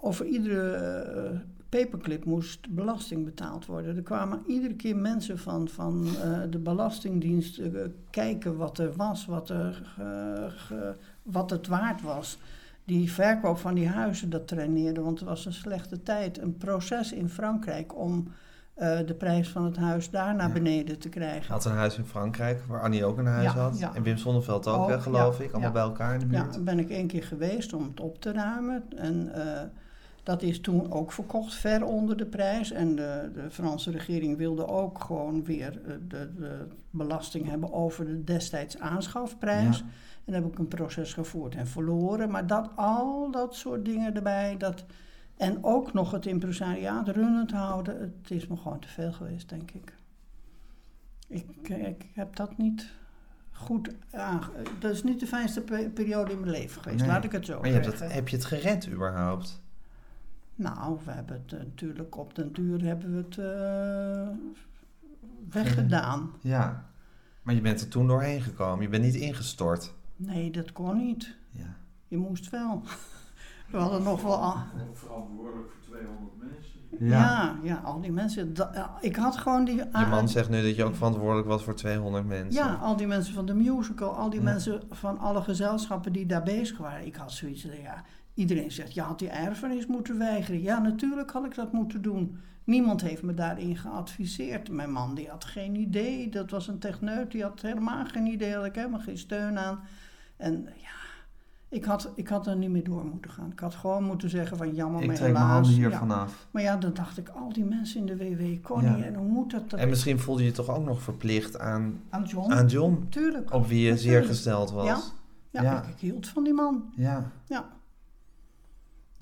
B: Over iedere eh, paperclip moest belasting betaald worden. Er kwamen iedere keer mensen van, van eh, de Belastingdienst eh, kijken wat er was, wat, er, eh, ge- wat het waard was. Die verkoop van die huizen, dat traineerde, want het was een slechte tijd. Een proces in Frankrijk om de prijs van het huis daar naar
A: Ja.
B: beneden te krijgen.
A: had een huis in Frankrijk, waar Annie ook een huis
B: Ja,
A: had.
B: ja.
A: En Wim Sonneveld ook,
B: Ook,
A: hè, geloof
B: ja,
A: ik. Allemaal
B: ja.
A: bij elkaar in de
B: Ja,
A: buurt.
B: daar ben ik één keer geweest om het op te ruimen. En dat is toen ook verkocht, ver onder de prijs. En de, de Franse regering wilde ook gewoon weer eh, de, de belasting hebben over de destijds aanschafprijs.
A: Ja.
B: En daar heb ik een proces gevoerd en verloren. Maar dat, al dat soort dingen erbij, dat, en ook nog het impresariaat runnend houden, het is me gewoon te veel geweest, denk ik. Ik, ik heb dat niet goed aange... Dat is niet de fijnste pe- periode in mijn leven geweest,
A: Nee.
B: laat ik het zo
A: Maar je hebt
B: zeggen.
A: het, heb je het gered überhaupt?
B: Nou, we hebben het eh, natuurlijk op den duur hebben we het eh, weggedaan.
A: Ja. Maar je bent er toen doorheen gekomen. Je bent niet ingestort.
B: Nee, dat kon niet.
A: Ja.
B: Je moest wel. We hadden nog wel... al-
D: verantwoordelijk voor 200 mensen.
B: Ja, ja, al die mensen. ik had gewoon die.
A: Je man zegt nu dat je ook verantwoordelijk was voor 200 mensen.
B: Ja, al die mensen van de musical, al die
A: Ja.
B: mensen van alle gezelschappen die daar bezig waren. Ik had zoiets van, ja, iedereen zegt, je had die erfenis moeten weigeren. Ja, natuurlijk had ik dat moeten doen. Niemand heeft me daarin geadviseerd. Mijn man, die had geen idee. Dat was een techneut, die had helemaal geen idee. Had ik helemaal geen steun aan. En ja, ik had, ik had er niet meer door moeten gaan. Ik had gewoon moeten zeggen van, jammer,
A: Ik
B: maar
A: trek mijn
B: helaas.
A: handen hier
B: Ja.
A: vanaf.
B: Maar ja, dan dacht ik, al die mensen in de WW, Connie,
A: Ja.
B: en hoe moet dat? dat
A: En misschien voelde je je toch ook nog verplicht aan,
B: aan John?
A: aan John,
B: Tuurlijk.
A: op wie je zeer
B: Natuurlijk.
A: gesteld was.
B: Ja. Ja,
A: Ja.
B: Ik, ik hield van die man.
A: Ja.
B: Ja.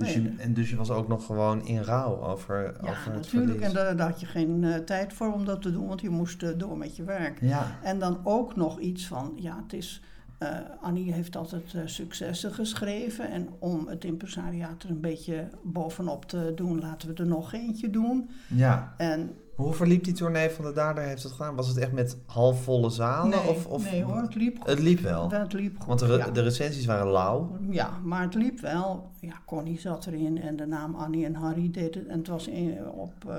A: Dus
B: Nee.
A: je, en dus je was ook nog gewoon in rouw over,
B: Ja,
A: over het
B: natuurlijk. En daar, daar had je geen eh, tijd voor om dat te doen, want je moest eh, door met je werk.
A: Ja.
B: En dan ook nog iets van, ja, het is... eh, Annie heeft altijd successen geschreven. En om het impresariaat er een beetje bovenop te doen, laten we er nog eentje doen.
A: ja.
B: En
A: Hoe verliep die tournee van de Dader heeft het gedaan? Was het echt met halfvolle zalen?
B: nee,
A: of, of,
B: nee hoor, het liep goed.
A: Het liep wel.
B: Het liep goed,
A: Want de, re-
B: ja.
A: de recensies waren lauw.
B: Ja, maar het liep wel. Ja, Connie zat erin en de naam Annie en Harry deed het. En het was in, op, eh,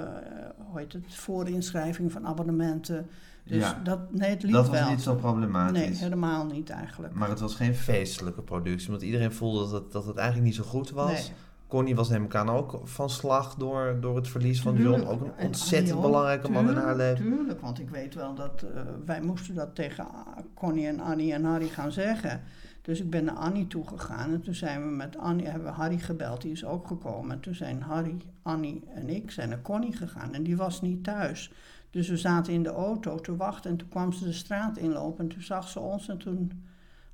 B: hoe heet het, voorinschrijving van abonnementen. Dus
A: Ja.
B: dat, nee, het liep
A: Dat was
B: wel.
A: niet zo problematisch.
B: Nee, helemaal niet eigenlijk.
A: Maar het was geen feestelijke productie. Want iedereen voelde dat het, dat het eigenlijk niet zo goed was.
B: Nee.
A: Connie was neem ik aan ook van slag door, door het verlies van
B: Tuurlijk.
A: John. Ook een
B: En
A: ontzettend belangrijke man in haar leven.
B: Tuurlijk, want ik weet wel dat eh, wij moesten dat tegen Connie en Annie en Harry gaan zeggen. Dus ik ben naar Annie toegegaan en toen zijn we met Annie, hebben we Harry gebeld, die is ook gekomen. En toen zijn Harry, Annie en ik zijn naar Connie gegaan en die was niet thuis. Dus we zaten in de auto te wachten en toen kwam ze de straat inlopen en toen zag ze ons en toen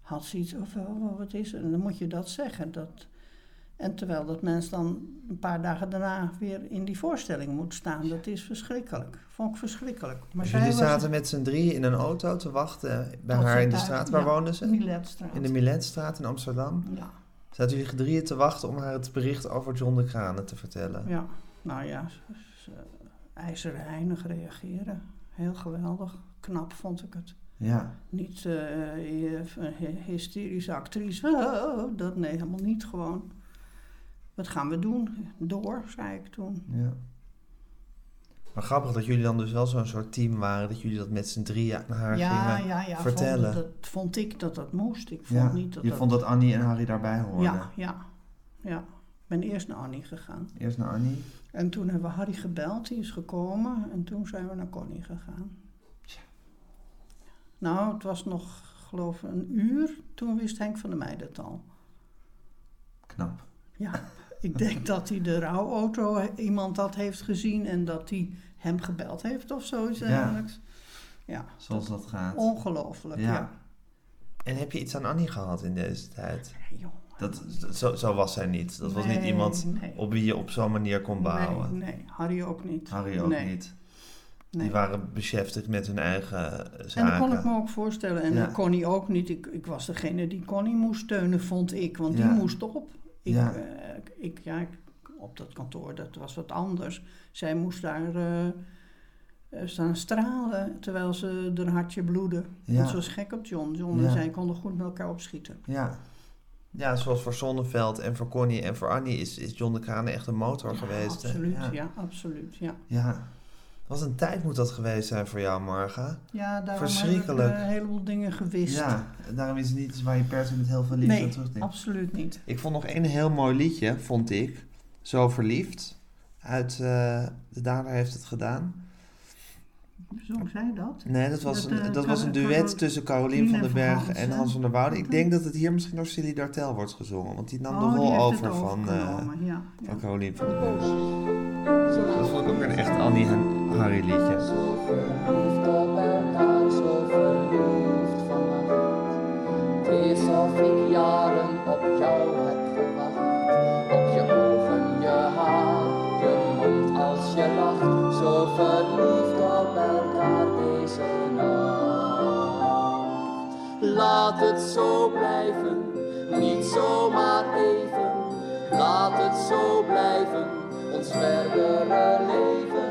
B: had ze iets over, oh, wat is er? En dan moet je dat zeggen. Dat, en terwijl dat mens dan een paar dagen daarna weer in die voorstelling moet staan. Dat is verschrikkelijk. Vond ik verschrikkelijk. Maar
A: Dus jullie
B: was
A: zaten met z'n drieën in een auto te wachten bij
B: Tot
A: haar in de straat. Waar
B: ja,
A: woonden ze?
B: Miletstraat.
A: In de Miletstraat in Amsterdam.
B: Ja,
A: Zaten jullie drieën te wachten om haar het bericht over John de Kranen te vertellen?
B: ja, nou ja, ze, ze, ijzerreinig reageren. Heel geweldig. Knap vond ik het.
A: Ja.
B: Niet een hysterische actrice. Oh, dat nee, helemaal niet gewoon. Wat gaan we doen? Door, zei ik toen.
A: ja. Maar grappig dat jullie dan dus wel zo'n soort team waren. Dat jullie dat met z'n drieën aan haar
B: Ja,
A: gingen
B: ja, ja.
A: vertellen.
B: Vond, dat vond ik dat dat moest. Ik vond
A: Ja,
B: niet dat
A: je
B: dat...
A: vond dat Annie en Harry daarbij hoorden.
B: Ja, ja, ja. Ik ben eerst naar Annie gegaan.
A: Eerst naar Annie.
B: En toen hebben we Harry gebeld, die is gekomen. En toen zijn we naar Connie gegaan. Nou, het was nog, geloof ik, een uur. Toen wist Henk van der Meijden het al.
A: Knap.
B: Ja, ik denk dat hij de rouwauto iemand dat heeft gezien en dat hij hem gebeld heeft of zoiets
A: Ja.
B: dergelijks. Ja,
A: Zoals dat gaat.
B: ongelooflijk. Ja.
A: Ja. En heb je iets aan Annie gehad in deze tijd?
B: Nee, jongen,
A: Dat, zo, zo was zij niet. Dat was niet iemand
B: nee.
A: op wie je op zo'n manier kon bouwen.
B: Nee, nee, Harry ook niet.
A: Harry ook
B: Nee,
A: niet.
B: nee.
A: Die waren beschäftigd met hun eigen eh,
B: En
A: zaken.
B: dat kon ik me ook voorstellen. En
A: Ja.
B: Connie ook niet. Ik, ik was degene die Connie moest steunen, vond ik. Want
A: Ja.
B: die moest op. Ik,
A: Ja.
B: eh, ik, ja, ik- op dat kantoor, dat was wat anders. Zij moest daar eh, eh, staan stralen terwijl ze haar hartje bloedde.
A: Ja.
B: Want ze was gek op John. John
A: Ja.
B: en zij konden goed met elkaar opschieten.
A: Ja. ja, zoals voor Zonneveld en voor Connie en voor Annie is, is John de Kranen echt een motor
B: Ja,
A: geweest.
B: Absoluut,
A: Ja.
B: ja. absoluut. Ja,
A: ja. Wat een tijd moet dat geweest zijn voor jou, Marga.
B: ja daarom heb ik
A: Verschrikkelijk.
B: eh, een heleboel dingen gewist.
A: Ja, daarom is het niet iets waar je per se met heel veel liefde aan
B: nee,
A: terugdenkt.
B: absoluut niet.
A: Ik vond nog één heel mooi liedje, vond ik. Zo verliefd. Uit eh, De Dader heeft het gedaan.
B: Zong zij dat?
A: Nee, dat was,
B: Dat,
A: een,
B: eh,
A: dat was een duet tussen Carolien van den
B: en
A: Berg en? Hans van der Woude. Ik denk dat het hier misschien door Silly Dartel wordt gezongen. Want die nam
B: Oh,
A: de rol over van,
B: ja, ja.
A: van Carolien van den Berg. Dat vond ik ook weer een echt Annie
E: Zo verliefd op elkaar, zo verliefd vannacht. Het is of ik jaren op jou heb gewacht. Op je ogen, je haar, je mond als je lacht. Zo verliefd op elkaar deze nacht. Laat het zo blijven, niet zomaar even. Laat het zo blijven, ons verdere leven.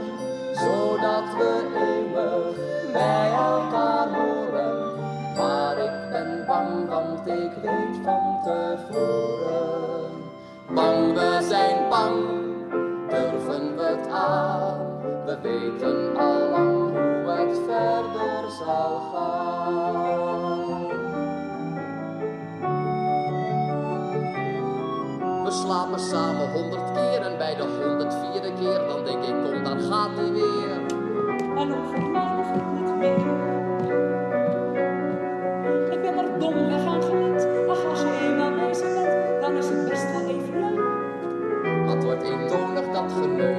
E: Zodat we eeuwig bij elkaar horen. Maar ik ben bang, want ik weet van tevoren. Bang, we zijn bang, durven we het aan. We weten al hoe het verder zal gaan. Slapen samen honderd keer en bij de honderdvierde keer dan denk ik, kom dan gaat hij weer.
F: En over mij hoeft het niet meer. Ik ben er dom weg aan gewend. Ach, als je eenmaal bezig bent, dan is het best wel even leuk.
E: Wat wordt eentonig dat geneuk?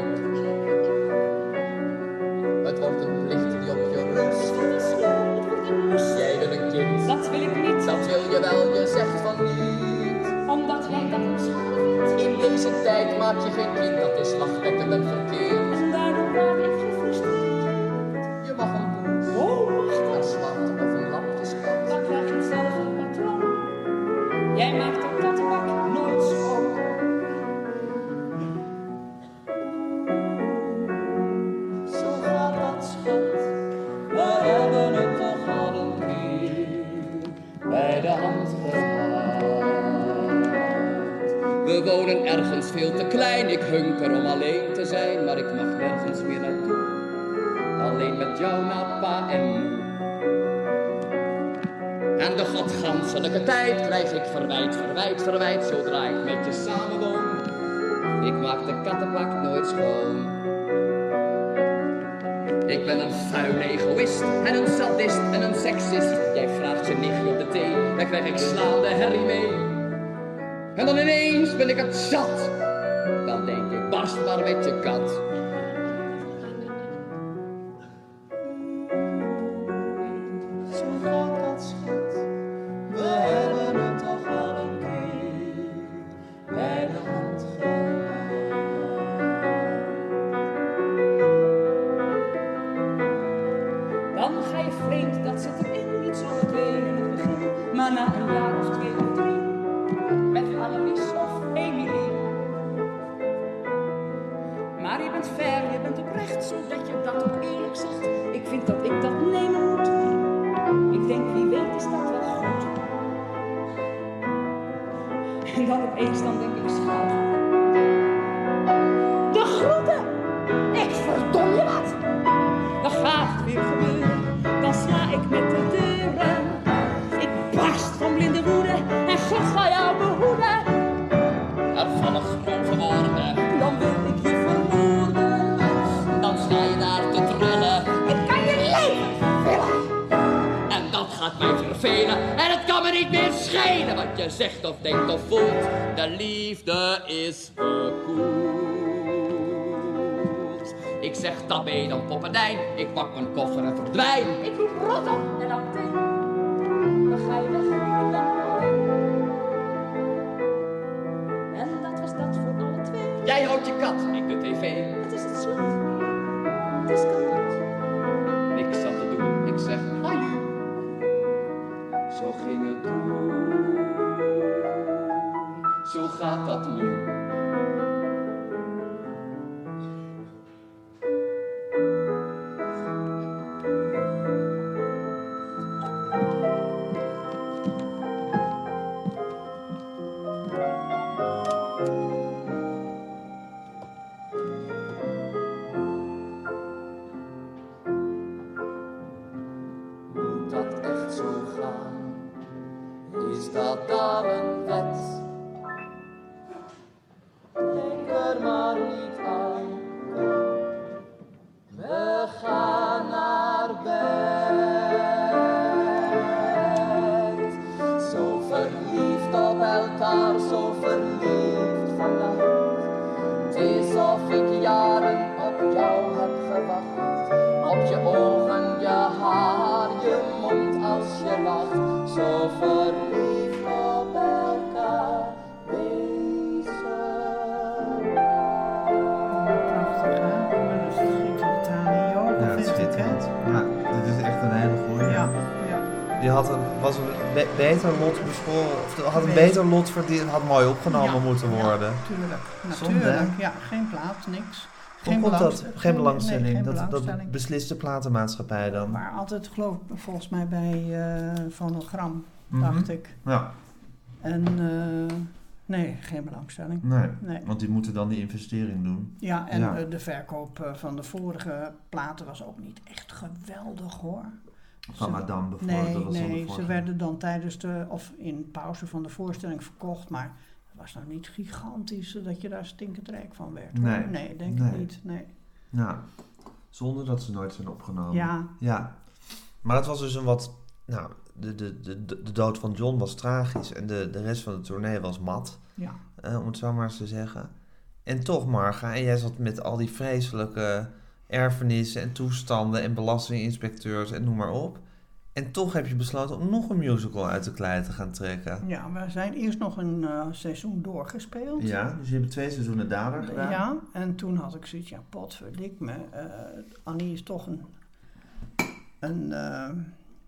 E: Het zat. Dan denk ik, barst maar met je kat.
F: En dan denk ik, schat. De groeten! Ik verdom je wat! Dan gaat het weer gebeuren, dan sla ik met de deuren. Ik barst van blinde woede en God ga jou behoeden.
E: Er vallen grove woorden,
F: Dan wil ik je vermoorden.
E: dan sta je daar te trillen.
F: Ik kan je leven vullen.
E: En dat gaat mij vervelen en het kan me niet meer schelen wat je zegt of denkt of voelt de liefde is bekoeld. Ik zeg tabé dan poppendijn, ik pak mijn koffer en verdwijn.
F: Ik roep rot op en dan meteen, dan ga je weg.
E: Dan en dat was dat voor alle twee. Jij houdt je kat, in de tv. Het is het slachtoffer. Je ogen, je haar, je mond als je lacht. Zo verliefd op elkaar wezen.
B: Prachtig, hè? Maar dat is aan
A: Ja,
B: ik, hè?
A: schitterend. Ja, dit is echt een hele goeie.
B: Ja, ja.
A: Die had een, was een be- beter lot beschoren, of had een
B: Beter.
A: lot verdiend, had mooi opgenomen
B: Ja,
A: moeten
B: ja,
A: worden.
B: Tuurlijk, natuurlijk.
A: hè?
B: Ja, geen plaat, niks.
A: Hoe komt dat? Geen belangstelling.
B: nee, geen
A: dat,
B: belangstelling.
A: dat beslist de platenmaatschappij dan.
B: Maar altijd geloof ik volgens mij bij eh Fonogram,
A: Mhm.
B: dacht ik.
A: Ja,
B: En eh, nee, geen belangstelling.
A: nee.
B: Nee.
A: Want die moeten dan die investering doen.
B: Ja, en
A: Ja.
B: eh, de verkoop van de vorige platen was ook niet echt geweldig hoor.
A: Van Madame bijvoorbeeld.
B: Nee, nee ze werden dan tijdens de, of in pauze van de voorstelling verkocht, maar was nou niet gigantisch dat je daar stinkend rijk van werd. hoor.
A: Nee.
B: nee denk
A: Nee.
B: ik niet. Nee.
A: Ja, zonder dat ze nooit zijn opgenomen.
B: Ja,
A: Ja, maar het was dus een wat... Nou, de, de, de, de dood van John was tragisch en de, de rest van de tournee was mat,
B: ja.
A: om het zo maar eens te zeggen. En toch, Marga, en jij zat met al die vreselijke erfenissen en toestanden en belastinginspecteurs en noem maar op. En toch heb je besloten om nog een musical uit de klei te gaan trekken.
B: Ja, we zijn eerst nog een eh, seizoen doorgespeeld.
A: Ja, dus je hebt twee seizoenen Dader gedaan.
B: Ja, en toen had ik zoiets, ja, potverdik me. eh, Annie is toch een, een eh,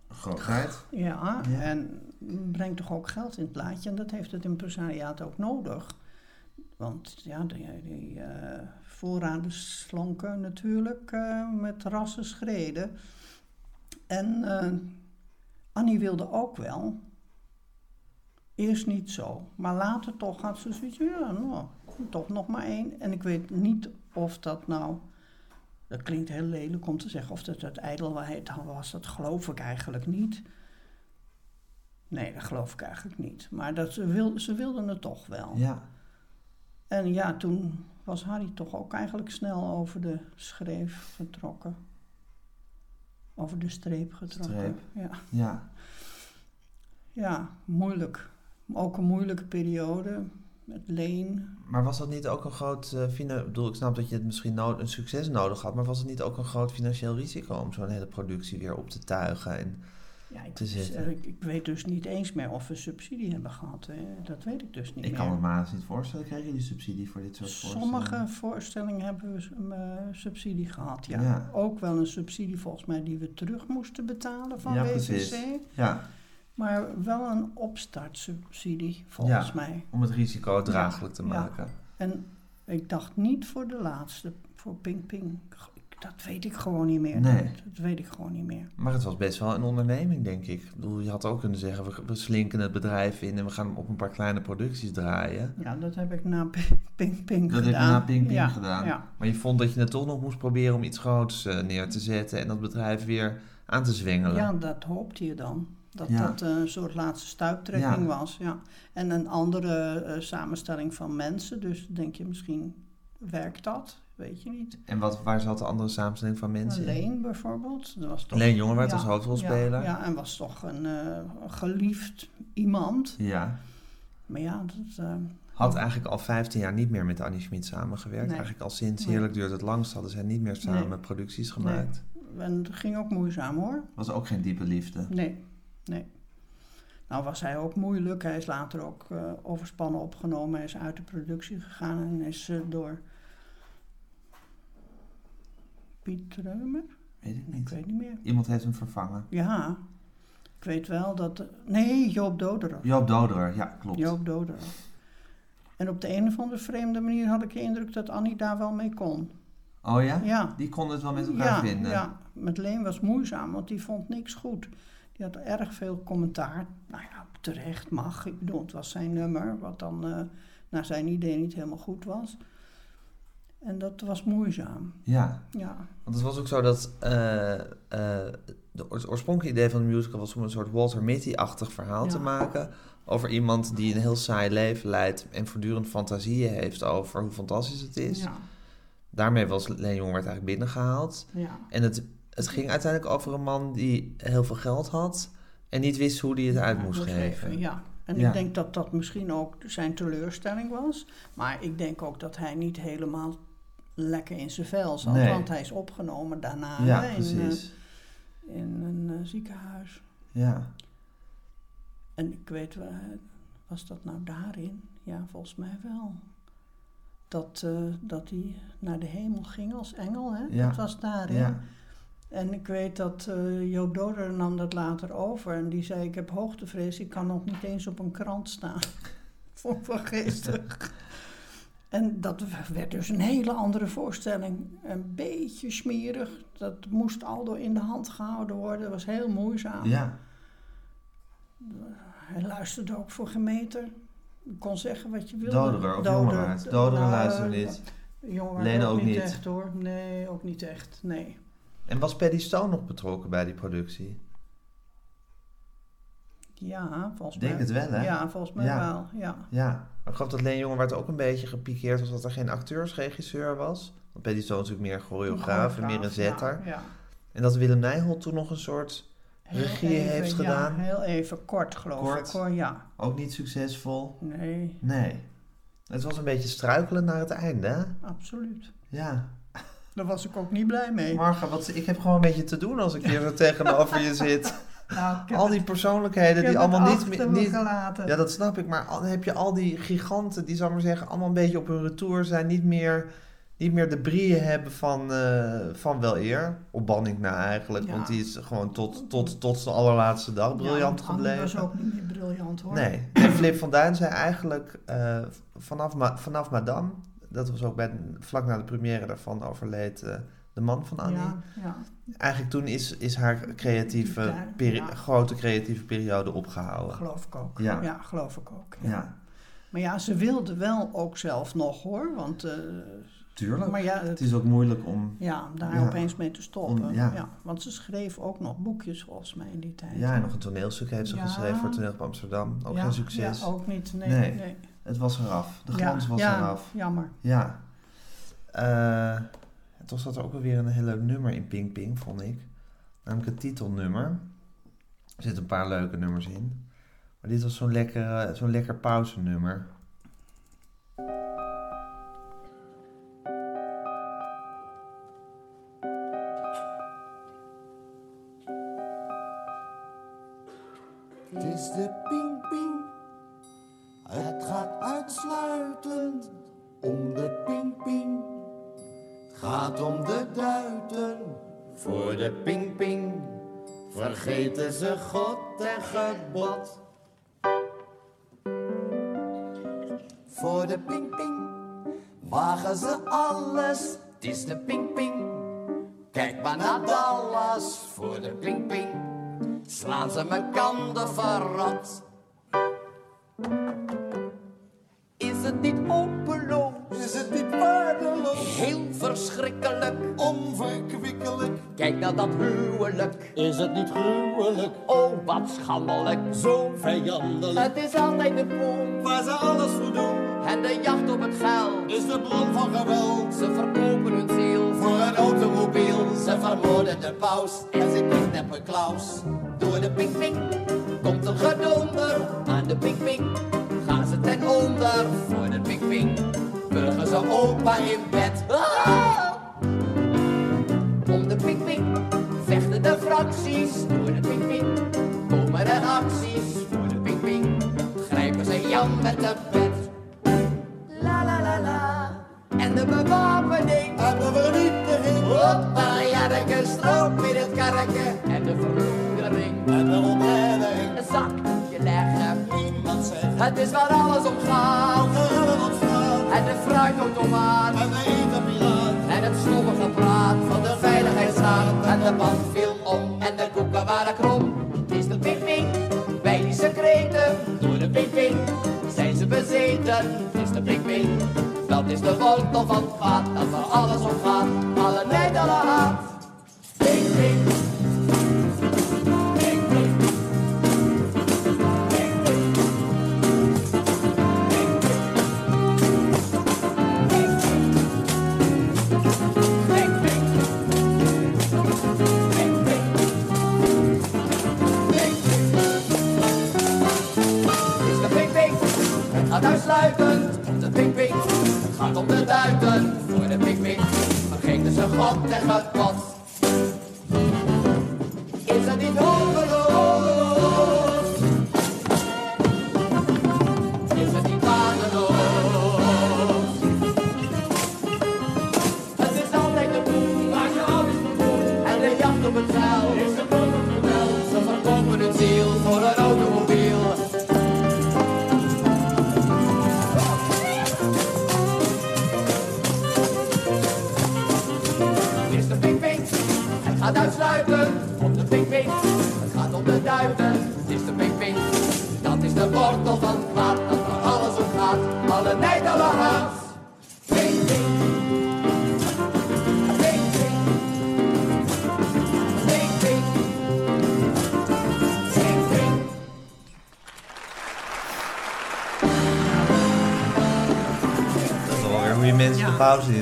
A: Grootheid.
B: ja,
A: Ja.
B: en brengt toch ook geld in het plaatje. En dat heeft het impresariaat ook nodig. Want ja, die, die voorraden slonken natuurlijk met rassen schreden. En eh, Annie wilde ook wel. Eerst niet zo, maar later toch had ze zoiets ja, nou, toch nog maar één. En ik weet niet of dat nou, dat klinkt heel lelijk om te zeggen, of dat uit ijdelheid was, dat geloof ik eigenlijk niet. Nee, dat geloof ik eigenlijk niet. Maar dat ze, wil, ze wilden het toch wel.
A: Ja.
B: En ja, toen was Harry toch ook eigenlijk snel over de schreef getrokken. Over de streep getrokken.
A: Streep.
B: Ja.
A: Ja.
B: ja, moeilijk. Ook een moeilijke periode met Leen.
A: Maar was dat niet ook een groot, eh ik bedoel, ik snap dat je het misschien een succes nodig had, maar was het niet ook een groot financieel risico om zo'n hele productie weer op te tuigen? En,
B: Ja, ik,
A: Te zitten.
B: ik, ik weet dus niet eens meer of we subsidie hebben gehad. Hè. Dat weet ik dus niet
A: ik
B: meer.
A: kan het me haast niet voorstellen, kregen jullie subsidie voor dit soort
B: Sommige
A: voorstellingen?
B: voorstellingen hebben we eh, subsidie gehad, ja.
A: Ja.
B: Ook wel een subsidie volgens mij die we terug moesten betalen van
A: Ja,
B: WVC.
A: precies. Ja,
B: Maar wel een opstartsubsidie volgens
A: Ja.
B: mij.
A: om het risico draaglijk te
B: Ja.
A: maken.
B: En ik dacht niet voor de laatste, voor Ping Ping. Dat weet ik gewoon niet meer.
A: Nee.
B: Dat weet ik gewoon niet meer.
A: Maar het was best wel een onderneming, denk ik. Ik bedoel, je had ook kunnen zeggen, we, we slinken het bedrijf in en we gaan op een paar kleine producties draaien.
B: Ja, dat heb ik na Ping Ping
A: Dat heb
B: gedaan.
A: je na Ping Ping
B: ja,
A: gedaan.
B: Ja.
A: Maar je vond dat je het toch nog moest proberen om iets groots eh, neer te zetten en dat bedrijf weer aan te zwengelen.
B: ja, dat hoopte je dan. Dat
A: Ja.
B: dat een soort laatste stuiptrekking was. Ja. En een andere eh, samenstelling van mensen. Dus denk je misschien werkt dat? Weet je niet.
A: En wat, waar zat de andere samenstelling van mensen in?
B: Alleen bijvoorbeeld. Dat was toch,
A: Leen Jongewaard
B: Ja,
A: als hoofdrolspeler.
B: Ja, ja, en was toch een eh, geliefd iemand.
A: Ja.
B: Maar ja, dat, eh,
A: Had eigenlijk al 15 jaar niet meer met Annie Schmid samengewerkt.
B: Nee.
A: Eigenlijk al sinds
B: Nee.
A: Heerlijk Duurt het Langst hadden zij niet meer samen
B: Nee.
A: producties gemaakt.
B: en het ging ook moeizaam hoor.
A: Was ook geen diepe liefde.
B: Nee, nee. Nou was hij ook moeilijk. Hij is later ook eh, overspannen opgenomen. Hij is uit de productie gegaan en is door Piet Reumer?
A: Weet ik
B: Ik
A: niet.
B: weet niet meer.
A: Iemand heeft hem vervangen.
B: Ja, ik weet wel dat... Nee, Joop Doderer.
A: Joop Doderer, ja, klopt.
B: Joop Doderer. En op de een of andere vreemde manier had ik de indruk dat Annie daar wel mee kon.
A: Oh ja?
B: Ja.
A: Die konden het wel met elkaar
B: ja,
A: vinden.
B: Ja, met Leen was moeizaam, want die vond niks goed. Die had erg veel commentaar. Nou ja, terecht mag. Ik bedoel, het was zijn nummer, wat dan eh, naar zijn idee niet helemaal goed was. En dat was moeizaam,
A: Ja,
B: ja.
A: want het was ook zo dat eh, eh, het oorspronkelijke idee van de musical was om een soort Walter Mitty-achtig verhaal
B: Ja.
A: te maken. Over iemand die een heel saai leven leidt en voortdurend fantasieën heeft over hoe fantastisch het is.
B: Ja,
A: Daarmee was Leen Jongewaard eigenlijk binnengehaald.
B: ja.
A: En het, het ging uiteindelijk over een man die heel veel geld had en niet wist hoe hij het uit moest
B: moest
A: geven.
B: Ja, en
A: Ja.
B: ik denk dat dat misschien ook zijn teleurstelling was. Maar ik denk ook dat hij niet helemaal lekker in zijn vel zat.
A: Nee.
B: Want hij is opgenomen daarna
A: Ja,
B: hè, in, eh, in een eh, ziekenhuis.
A: Ja.
B: En ik weet eh, was dat nou daarin? Ja, volgens mij wel. Dat, dat hij naar de hemel ging als engel, hè?
A: Ja.
B: Dat was daarin.
A: ja.
B: En ik weet dat eh Joop Doder nam dat later over. En die zei, ik heb hoogtevrees, ik kan nog niet eens op een krant staan. Vond ik wel geestig. en dat werd dus een hele andere voorstelling. Een beetje smerig. Dat moest Aldo in de hand gehouden worden. Dat was heel moeizaam.
A: ja.
B: Hij luisterde ook voor gemeter. Je kon zeggen wat je wilde.
A: Doderer of
B: Doderer.
A: Jongewaard? Doderer
B: Nou,
A: luisterde niet.
B: Jongewaard
A: Lene
B: ook,
A: ook
B: niet
A: niet.
B: echt hoor. Nee, ook niet echt. Nee.
A: En was Paddy Stone nog betrokken bij die productie?
B: Ja, volgens
A: Ik denk
B: mij.
A: het wel, hè?
B: Ja, volgens mij
A: Ja.
B: wel. Ja.
A: Ja. Maar ik geloof dat Leen Jongewaard ook een beetje gepikeerd was dat er geen acteursregisseur was. Want Paddy Stone is natuurlijk meer choreograaf en meer een zetter.
B: Ja, ja.
A: En dat Willem Nijholt toen nog een soort
B: Heel
A: regie
B: even,
A: heeft
B: ja,
A: gedaan.
B: heel even kort, geloof
A: Kort.
B: ik hoor. Ja.
A: Ook niet succesvol.
B: Nee,
A: Nee. Het was een beetje struikelen naar het einde, hè?
B: absoluut.
A: Ja.
B: Daar was ik ook niet blij mee.
A: Marga, wat, ik heb gewoon een beetje te doen als ik hier zo tegenover je zit.
B: Nou,
A: Al die persoonlijkheden die allemaal niet... niet
B: gelaten.
A: ja, dat snap ik. Maar al- dan heb je al die giganten die, zal maar zeggen, allemaal een beetje op hun retour zijn. Niet meer, niet meer de brieën hebben van, eh, van wel eer. Op Banning na eigenlijk.
B: Ja.
A: Want die is gewoon tot, tot, tot zijn allerlaatste dag briljant
B: ja,
A: gebleven.
B: was ook niet briljant hoor.
A: Nee. En Flip van Duin zei eigenlijk eh, vanaf, Ma- vanaf Madame, dat was ook bij, vlak na de première daarvan overleed eh, de man van Annie.
B: Ja, ja.
A: Eigenlijk toen is, is haar creatieve
B: Ja,
A: peri-
B: ja.
A: grote creatieve periode opgehouden.
B: geloof ik ook.
A: Ja.
B: Geloof ik ook. Ja. Maar ja, ze wilde wel ook zelf nog hoor. Want eh,
A: tuurlijk.
B: maar ja,
A: Het
B: het,
A: is ook moeilijk om...
B: ja, om daar opeens mee te stoppen.
A: Om- ja.
B: want ze schreef ook nog boekjes volgens mij in die tijd.
A: Ja, en nog een toneelstuk heeft ze geschreven voor Toneel op Amsterdam. Ook geen succes.
B: Ja, ook niet. Nee,
A: Nee.
B: nee.
A: Het was eraf. De glans was
B: ja,
A: eraf.
B: Jammer.
A: Ja. Eh, toch zat er ook weer een heel leuk nummer in Ping Ping, vond ik. Namelijk het titelnummer. Er zitten een paar leuke nummers in. Maar dit was zo'n lekker, eh, zo'n lekker pauzenummer.
E: Het is de ping. Vergeten ze God en gebod. Voor de ping ping wagen ze alles. Het is de ping ping. Kijk maar naar Dallas voor de ping ping slaan ze mijn kanden verrot. Het niet gruwelijk? Oh, wat schandelijk. Zo vijandelijk. Het is altijd de poen waar ze alles voor doen. En de jacht op het geld is de bron van geweld. Ze verkopen hun ziel voor een automobiel. Ze vermoorden de paus en ze kidnappen Klaus. Door de ping ping komt een gedonder. Aan de ping ping gaan ze ten onder. Voor de ping ping burgen ze opa in bed. Ah! Om de vechten de fracties. Door de ping ping komen er acties. Voor de ping ping grijpen ze Jan met de pet. La la la la. En de bewapening. En de vernietiging. Hoppa trekken en de verloedering.
G: En de ontreddering.
E: Een zakdoekje leggen.
G: Niemand zegt
E: Het is waar alles om gaat. En de fruitautomaat.
G: En de etenpiraat.
E: Het stommige praat van de veiligheidsraad. En de band viel om en de koeken waren krom. Het is de ping-ping, die secreten. Door de ping-ping zijn ze bezeten. Het is de ping-ping, dat is de wortel van kwaad. Dat waar alles om Het om de. Het gaat om de duiten voor de ping-ping. Vergeten ze God en. Is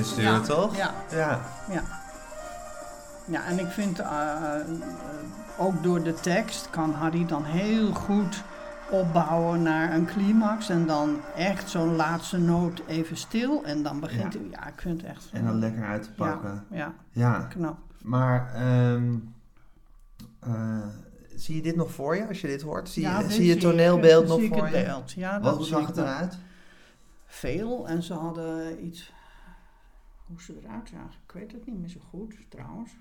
B: Ja.
A: toch?
B: ja.
A: ja.
B: Ja. Ja, en ik vind eh, eh, ook door de tekst kan Harry dan heel goed opbouwen naar een climax. En dan echt zo'n laatste noot even stil. En dan begint
A: Ja.
B: hij. Ja, ik vind het echt.
A: En dan lekker uit te pakken.
B: Ja, ja,
A: Ja.
B: knap.
A: Maar ehm, eh, zie je dit nog voor je als je dit hoort? Zie,
B: Ja,
A: je, zie je het
B: ik,
A: toneelbeeld
B: eh,
A: nog
B: zie ik
A: voor
B: het
A: je?
B: beeld. Ja,
A: Wat, zag
B: ik
A: het eruit?
B: Veel. En ze hadden iets. Hoe ze eruit zagen, ik weet het niet meer zo goed trouwens.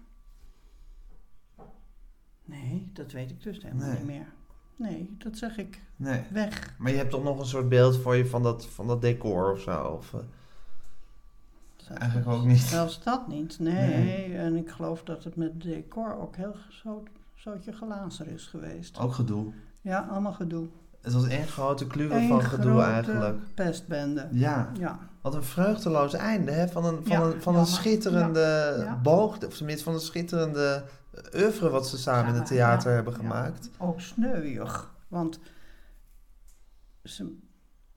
B: Nee, dat weet ik dus helemaal
A: Nee.
B: niet meer. Nee, dat zeg ik
A: Nee.
B: weg.
A: Maar je hebt toch nog een soort beeld voor je van dat, van dat decor of zo? Of, eh, eigenlijk ook niet.
B: Zelfs dat niet, nee.
A: Nee.
B: En ik geloof dat het met decor ook heel zo, zootje glazer is geweest.
A: Ook gedoe.
B: Ja, allemaal gedoe.
A: Het was één grote kluwe van gedoe eigenlijk.
B: pestbende.
A: Ja,
B: Ja,
A: wat een vreugdeloos einde hè? van een, van
B: Ja,
A: een, van een schitterende
B: Ja,
A: boog, of tenminste van een schitterende oeuvre wat ze samen in het theater hebben gemaakt.
B: ook sneuwig. Want ze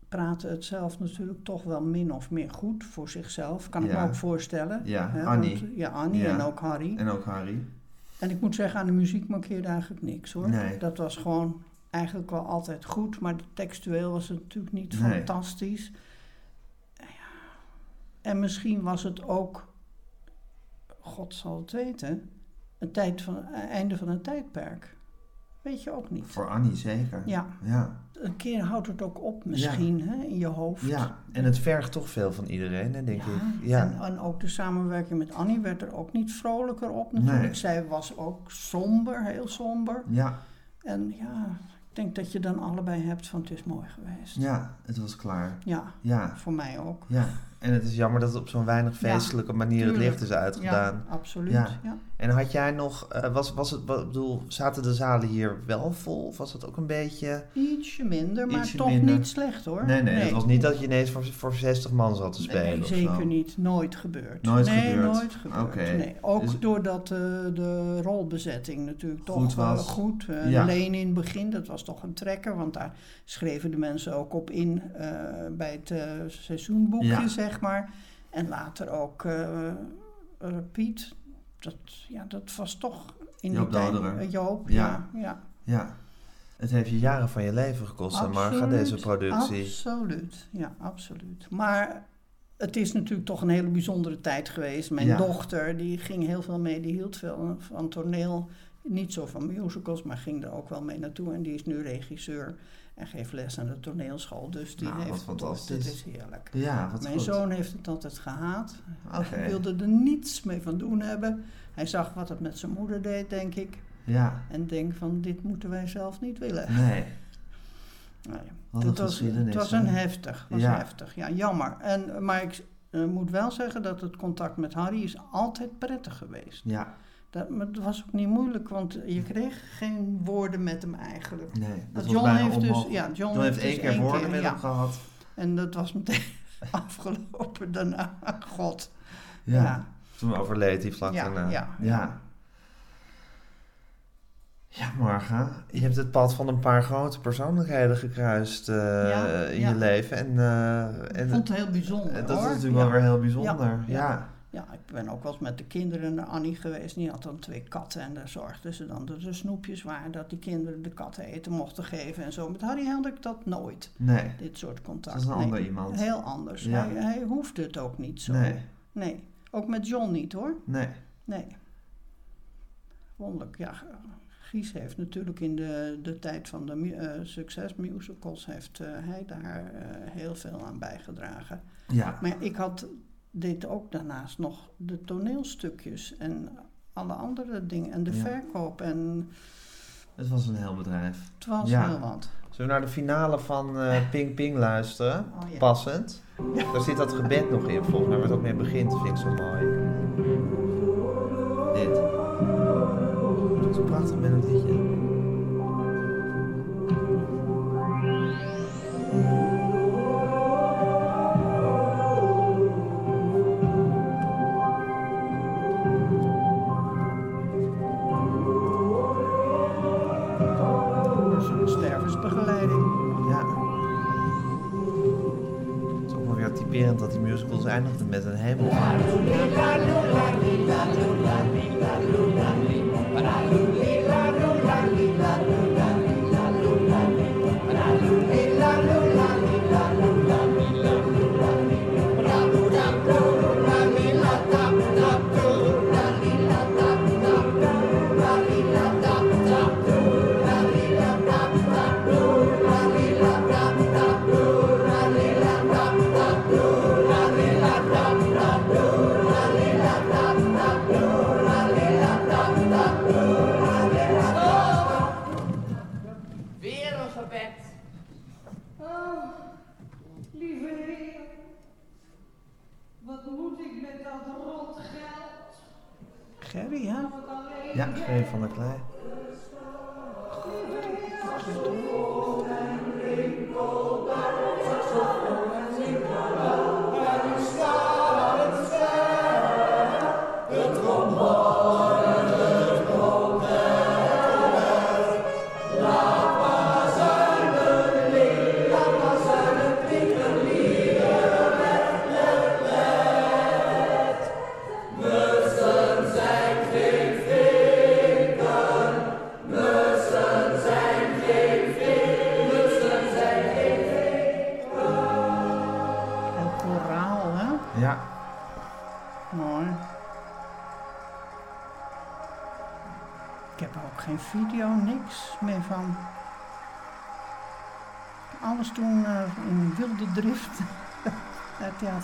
B: praten het zelf natuurlijk toch wel min of meer goed voor zichzelf. Kan ik me ook voorstellen.
A: Ja,
B: Hè,
A: Annie.
B: want- ja, Annie en ook Harry.
A: En ook Harry.
B: En ik moet zeggen, aan de muziek mankeerde eigenlijk niks hoor.
A: Nee.
B: Dat was gewoon eigenlijk wel altijd goed, maar textueel was het natuurlijk niet
A: Nee.
B: fantastisch. Ja. En misschien was het ook, God zal het weten, een tijd van, een einde van een tijdperk. Weet je ook niet.
A: Voor Annie zeker.
B: Ja,
A: Ja.
B: een keer houdt het ook op misschien hè, in je hoofd.
A: ja. En het vergt toch veel van iedereen, hè, denk
B: Ja,
A: ik. Ja.
B: En, en ook de samenwerking met Annie werd er ook niet vrolijker op natuurlijk.
A: Nee.
B: Zij was ook somber, heel somber.
A: ja.
B: En ja, ik denk dat je dan allebei hebt van het is mooi geweest.
A: Ja, het was klaar.
B: Ja,
A: Ja.
B: voor mij ook.
A: Ja. En het is jammer dat het op zo'n weinig
B: Ja,
A: feestelijke manier het licht is uitgedaan.
B: Ja, absoluut.
A: Ja.
B: Ja.
A: En had jij nog, eh, was, was het, wat, bedoel, zaten de zalen hier wel vol? Of was het ook een beetje...
B: Ietsje minder, maar
A: Ietsje
B: toch
A: minder.
B: niet slecht hoor.
A: Nee, nee, het was niet dat je ineens voor, voor 60 man zat te spelen
B: Nee, zeker
A: zo.
B: niet. Nooit gebeurd.
A: Nooit
B: nee,
A: gebeurd.
B: nooit gebeurd.
A: Oké.
B: Nee. Ook
A: Dus-
B: doordat eh, de rolbezetting natuurlijk toch
A: Goed was.
B: eh, goed. Uh,
A: Ja.
B: Leen in het begin, dat was toch een trekker. Want daar schreven de mensen ook op in eh, bij het eh, seizoenboekje,
A: Ja.
B: zeg maar. En later ook eh, eh, Piet. Dat, ja, dat was toch in
A: Joop
B: die tijd... Eh, Joop,
A: Ja.
B: ja. ja.
A: Ja. Het heeft je jaren van je leven gekost,
B: Absoluut,
A: deze productie.
B: Absoluut, ja, absoluut. Maar het is natuurlijk toch een hele bijzondere tijd geweest. Mijn
A: Ja.
B: dochter, die ging heel veel mee, die hield veel van toneel. Niet zo van musicals, maar ging er ook wel mee naartoe. En die is nu regisseur. En geeft les aan de toneelschool. Dus die
A: Nou, wat
B: heeft
A: fantastisch.
B: Dat is heerlijk.
A: Ja, wat
B: Mijn
A: goed.
B: zoon heeft het altijd gehaat.
A: Oké.
B: Hij wilde er niets mee van doen hebben. Hij zag wat het met zijn moeder deed, denk ik.
A: Ja,
B: En denk van, dit moeten wij zelf niet willen.
A: nee.
B: Nee.
A: Wat
B: het
A: een
B: was, het was een heftig. Was
A: Ja.
B: heftig. Ja, jammer. En, maar ik eh, moet wel zeggen dat het contact met Harry is altijd prettig geweest.
A: Ja,
B: Dat, maar het was ook niet moeilijk, want je kreeg geen woorden met hem eigenlijk.
A: nee. Dat
B: Dat
A: was
B: John heeft dus, ja, John,
A: John heeft
B: dus
A: één keer
B: één
A: woorden met
B: ja.
A: hem gehad.
B: En dat was meteen afgelopen daarna. God.
A: Ja.
B: Ja.
A: Toen overleed hij vlak
B: Ja,
A: daarna.
B: ja,
A: ja. Ja, Marga, je hebt het pad van een paar grote persoonlijkheden gekruist eh,
B: Ja,
A: in
B: ja.
A: je leven. En, eh,
B: Ik
A: en
B: vond het heel bijzonder
A: en dat is natuurlijk wel weer heel bijzonder. Ja,
B: Ja. Ja, ik ben ook wel eens met de kinderen naar Annie geweest. Die had dan twee katten en daar zorgden ze dan dat er snoepjes waren. Dat die kinderen de katten eten mochten geven en zo. Met Harry had ik dat nooit,
A: Nee,
B: dit soort contact.
A: dat is een
B: Nee,
A: ander iemand.
B: Heel anders.
A: Ja.
B: Hij, hij hoefde het ook niet zo.
A: Nee,
B: Nee. Ook met John niet hoor.
A: nee.
B: Nee. Wonderlijk, ja. Gies heeft natuurlijk in de, de tijd van de mu- eh, succesmusicals... heeft eh, hij daar eh, heel veel aan bijgedragen.
A: Ja,
B: Maar ik had, deed ook daarnaast nog de toneelstukjes en alle andere dingen. En de
A: Ja.
B: verkoop. En
A: het was een heel bedrijf.
B: het was
A: Ja.
B: heel wat.
A: Zullen we naar de finale van eh, Ping Ping luisteren?
B: Oh, ja.
A: Passend. Daar zit dat gebed nog in, volgens mij, waar het ook mee begint. vind ik zo mooi.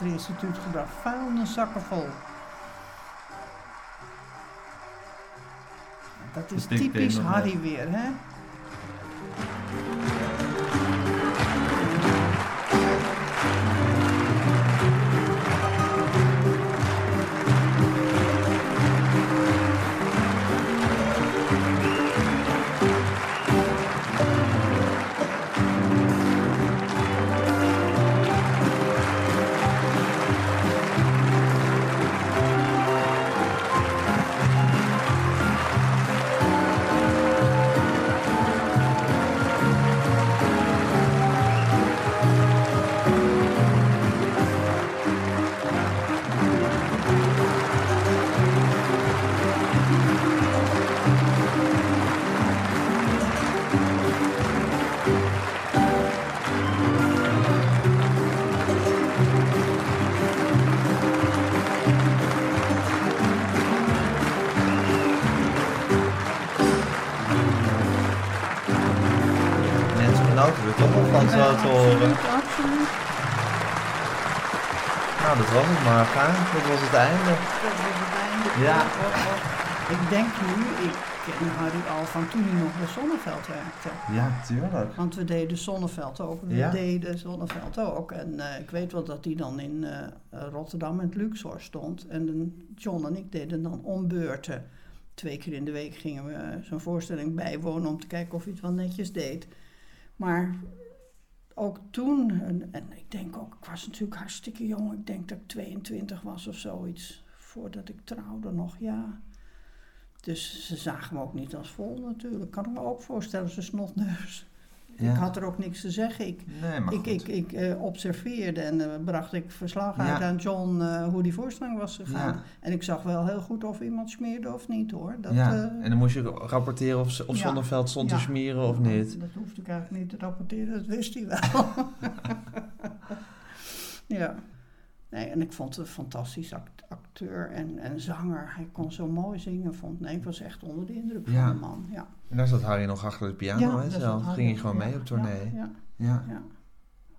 B: Theaterinstituut gebracht. Vuilniszakken vol. Dat is
A: ik
B: typisch
A: nog
B: Harry weer, hè?
A: Toch wel van zo te horen.
B: Absoluut, absoluut.
A: Nou, dat was het, Marga. Dat was het einde.
B: Dat was het einde.
A: Ja.
B: Ik denk nu, ik ken Harry al van toen hij nog bij Zonneveld werkte.
A: Ja, tuurlijk.
B: Want we deden Zonneveld ook. We
A: Ja.
B: deden Zonneveld ook. En eh, ik weet wel dat hij dan in eh, Rotterdam in het Luxor stond. En dan- John en ik deden dan om beurten. Twee keer in de week gingen we eh, zo'n voorstelling bijwonen om te kijken of hij het wel netjes deed. Maar ook toen, en, en ik denk ook, ik was natuurlijk hartstikke jong. Ik denk dat ik 22 was of zoiets. Voordat ik trouwde nog, ja. Dus ze zagen me ook niet als vol natuurlijk. Kan ik me ook voorstellen, ze snotneus.
A: Ja.
B: Ik had er ook niks te zeggen. Ik,
A: Nee,
B: ik, ik, ik eh, observeerde en eh, bracht ik verslag uit aan John eh, hoe die voorstelling was gegaan. En ik zag wel heel goed of iemand smeerde of niet hoor. Dat,
A: ja, en dan moest je rapporteren of, of. Zonneveld stond te smeren of niet.
B: Dat hoefde ik eigenlijk niet te rapporteren, dat wist hij wel. ja. Nee, en ik vond het een fantastisch act- acteur en, en zanger. Hij kon zo mooi zingen, vond nee, ik was echt onder de indruk
A: Ja.
B: van de man. Ja.
A: En daar zat Harry nog achter de piano, hè, zelf. Ging hij
B: hij.
A: gewoon
B: Ja,
A: mee op tournee.
B: Ja.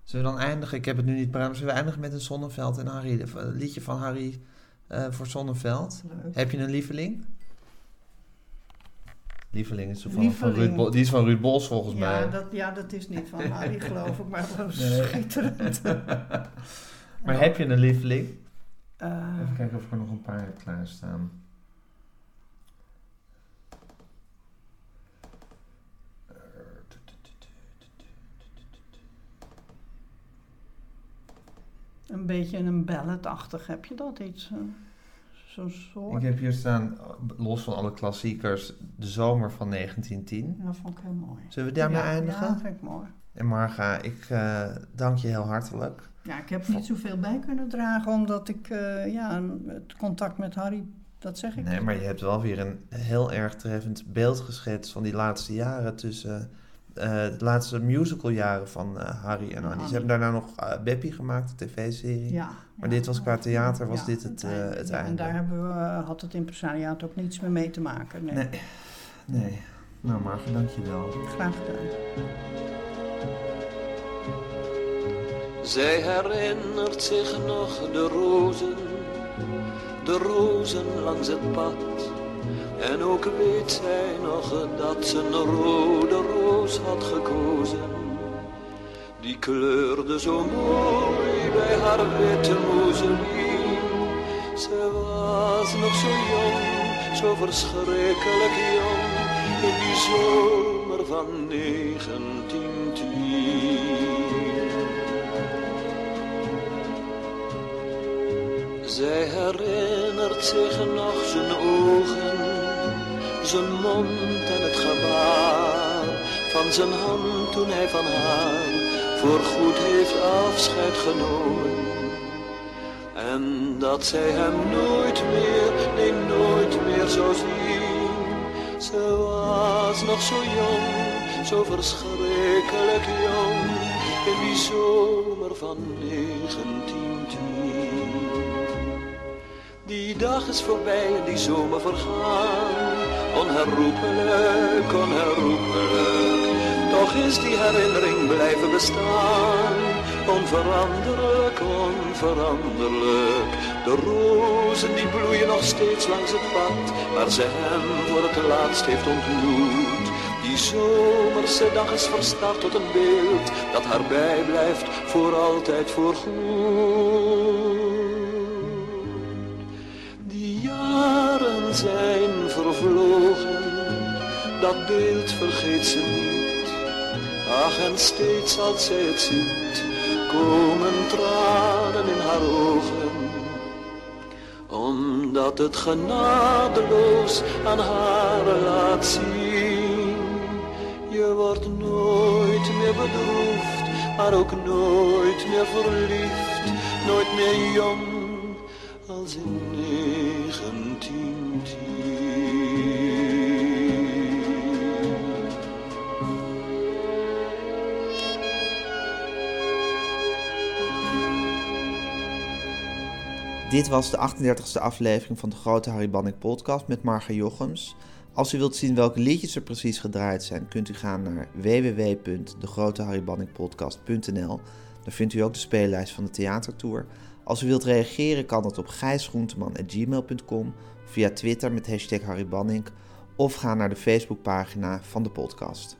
A: Zullen we dan eindigen? Ik heb het nu niet paraat, zullen we eindigen met een Zonneveld en Harry? Een liedje van Harry eh, voor Zonneveld.
B: Leuk.
A: Heb je een lieveling? Lieveling is van. Ruud Bos. Die is van Ruud Bos volgens
B: Ja,
A: mij.
B: dat, ja, dat is niet van Harry, geloof ik, maar dat schitterend.
A: Maar heb je een lieveling?
B: Eh,
A: Even kijken of ik er nog een paar heb klaarstaan.
B: een beetje een balladachtig, heb je dat iets? eh, Zo'n soort?
A: Ik heb hier staan, los van alle klassiekers, De Zomer van 1910.
B: Dat vond ik heel mooi.
A: Zullen we daarmee
B: ja,
A: eindigen?
B: Ja, dat vind ik mooi.
A: En Marga, ik eh, dank je heel hartelijk.
B: Ja, ik heb niet zoveel bij kunnen dragen, omdat ik, eh, ja, het contact met Harry, dat zeg ik.
A: Nee, maar je hebt wel weer een heel erg treffend beeld geschetst van die laatste jaren tussen... eh, de laatste musicaljaren van Harry en Annie. Ze hebben daarna nog uh, Beppie gemaakt, de tv-serie.
B: Ja.
A: Maar
B: ja,
A: dit was qua theater, was
B: ja,
A: dit het, eh,
B: einde.
A: het einde.
B: En daar hebben we, had het impresariaat ook niets meer mee te maken. Nee.
A: Nee. Nee. Nou Marga, dank je wel.
B: Graag gedaan.
H: Zij herinnert zich nog de rozen, de rozen langs het pad. En ook weet zij nog dat ze een rode roos had gekozen. Die kleurde zo mooi bij haar witte moeselien. Ze was nog zo jong, zo verschrikkelijk jong, in die zomer van 1910. Zij herinnert zich nog zijn ogen, zijn mond en het gebaar van zijn hand toen hij van haar voorgoed heeft afscheid genomen. En dat zij hem nooit meer, nee nooit meer zou zien. Ze was nog zo jong, zo verschrikkelijk jong, in die zomer van 1910. Die dag is voorbij en die zomer vergaan, onherroepelijk, onherroepelijk. Toch is die herinnering blijven bestaan, onveranderlijk, onveranderlijk. De rozen die bloeien nog steeds langs het pad, waar ze hem voor het laatst heeft ontmoet. Die zomerse dag is verstart tot een beeld, dat haar bijblijft voor altijd voorgoed. Dat beeld vergeet ze niet. Ach, en steeds als zij het ziet, komen tranen in haar ogen. Omdat het genadeloos aan haar laat zien. Je wordt nooit meer bedroefd, maar ook nooit meer verliefd. Nooit meer jong als in 1910.
A: Dit was de 38e aflevering van de Grote Harry podcast met Marga Jochems. Als u wilt zien welke liedjes er precies gedraaid zijn, kunt u gaan naar www.degroteharrybanningpodcast.nl. Daar vindt u ook de speellijst van de theatertour. Als u wilt reageren kan dat op gijsgroenteman.gmail.com, via Twitter met hashtag Harry of ga naar de Facebookpagina van de podcast.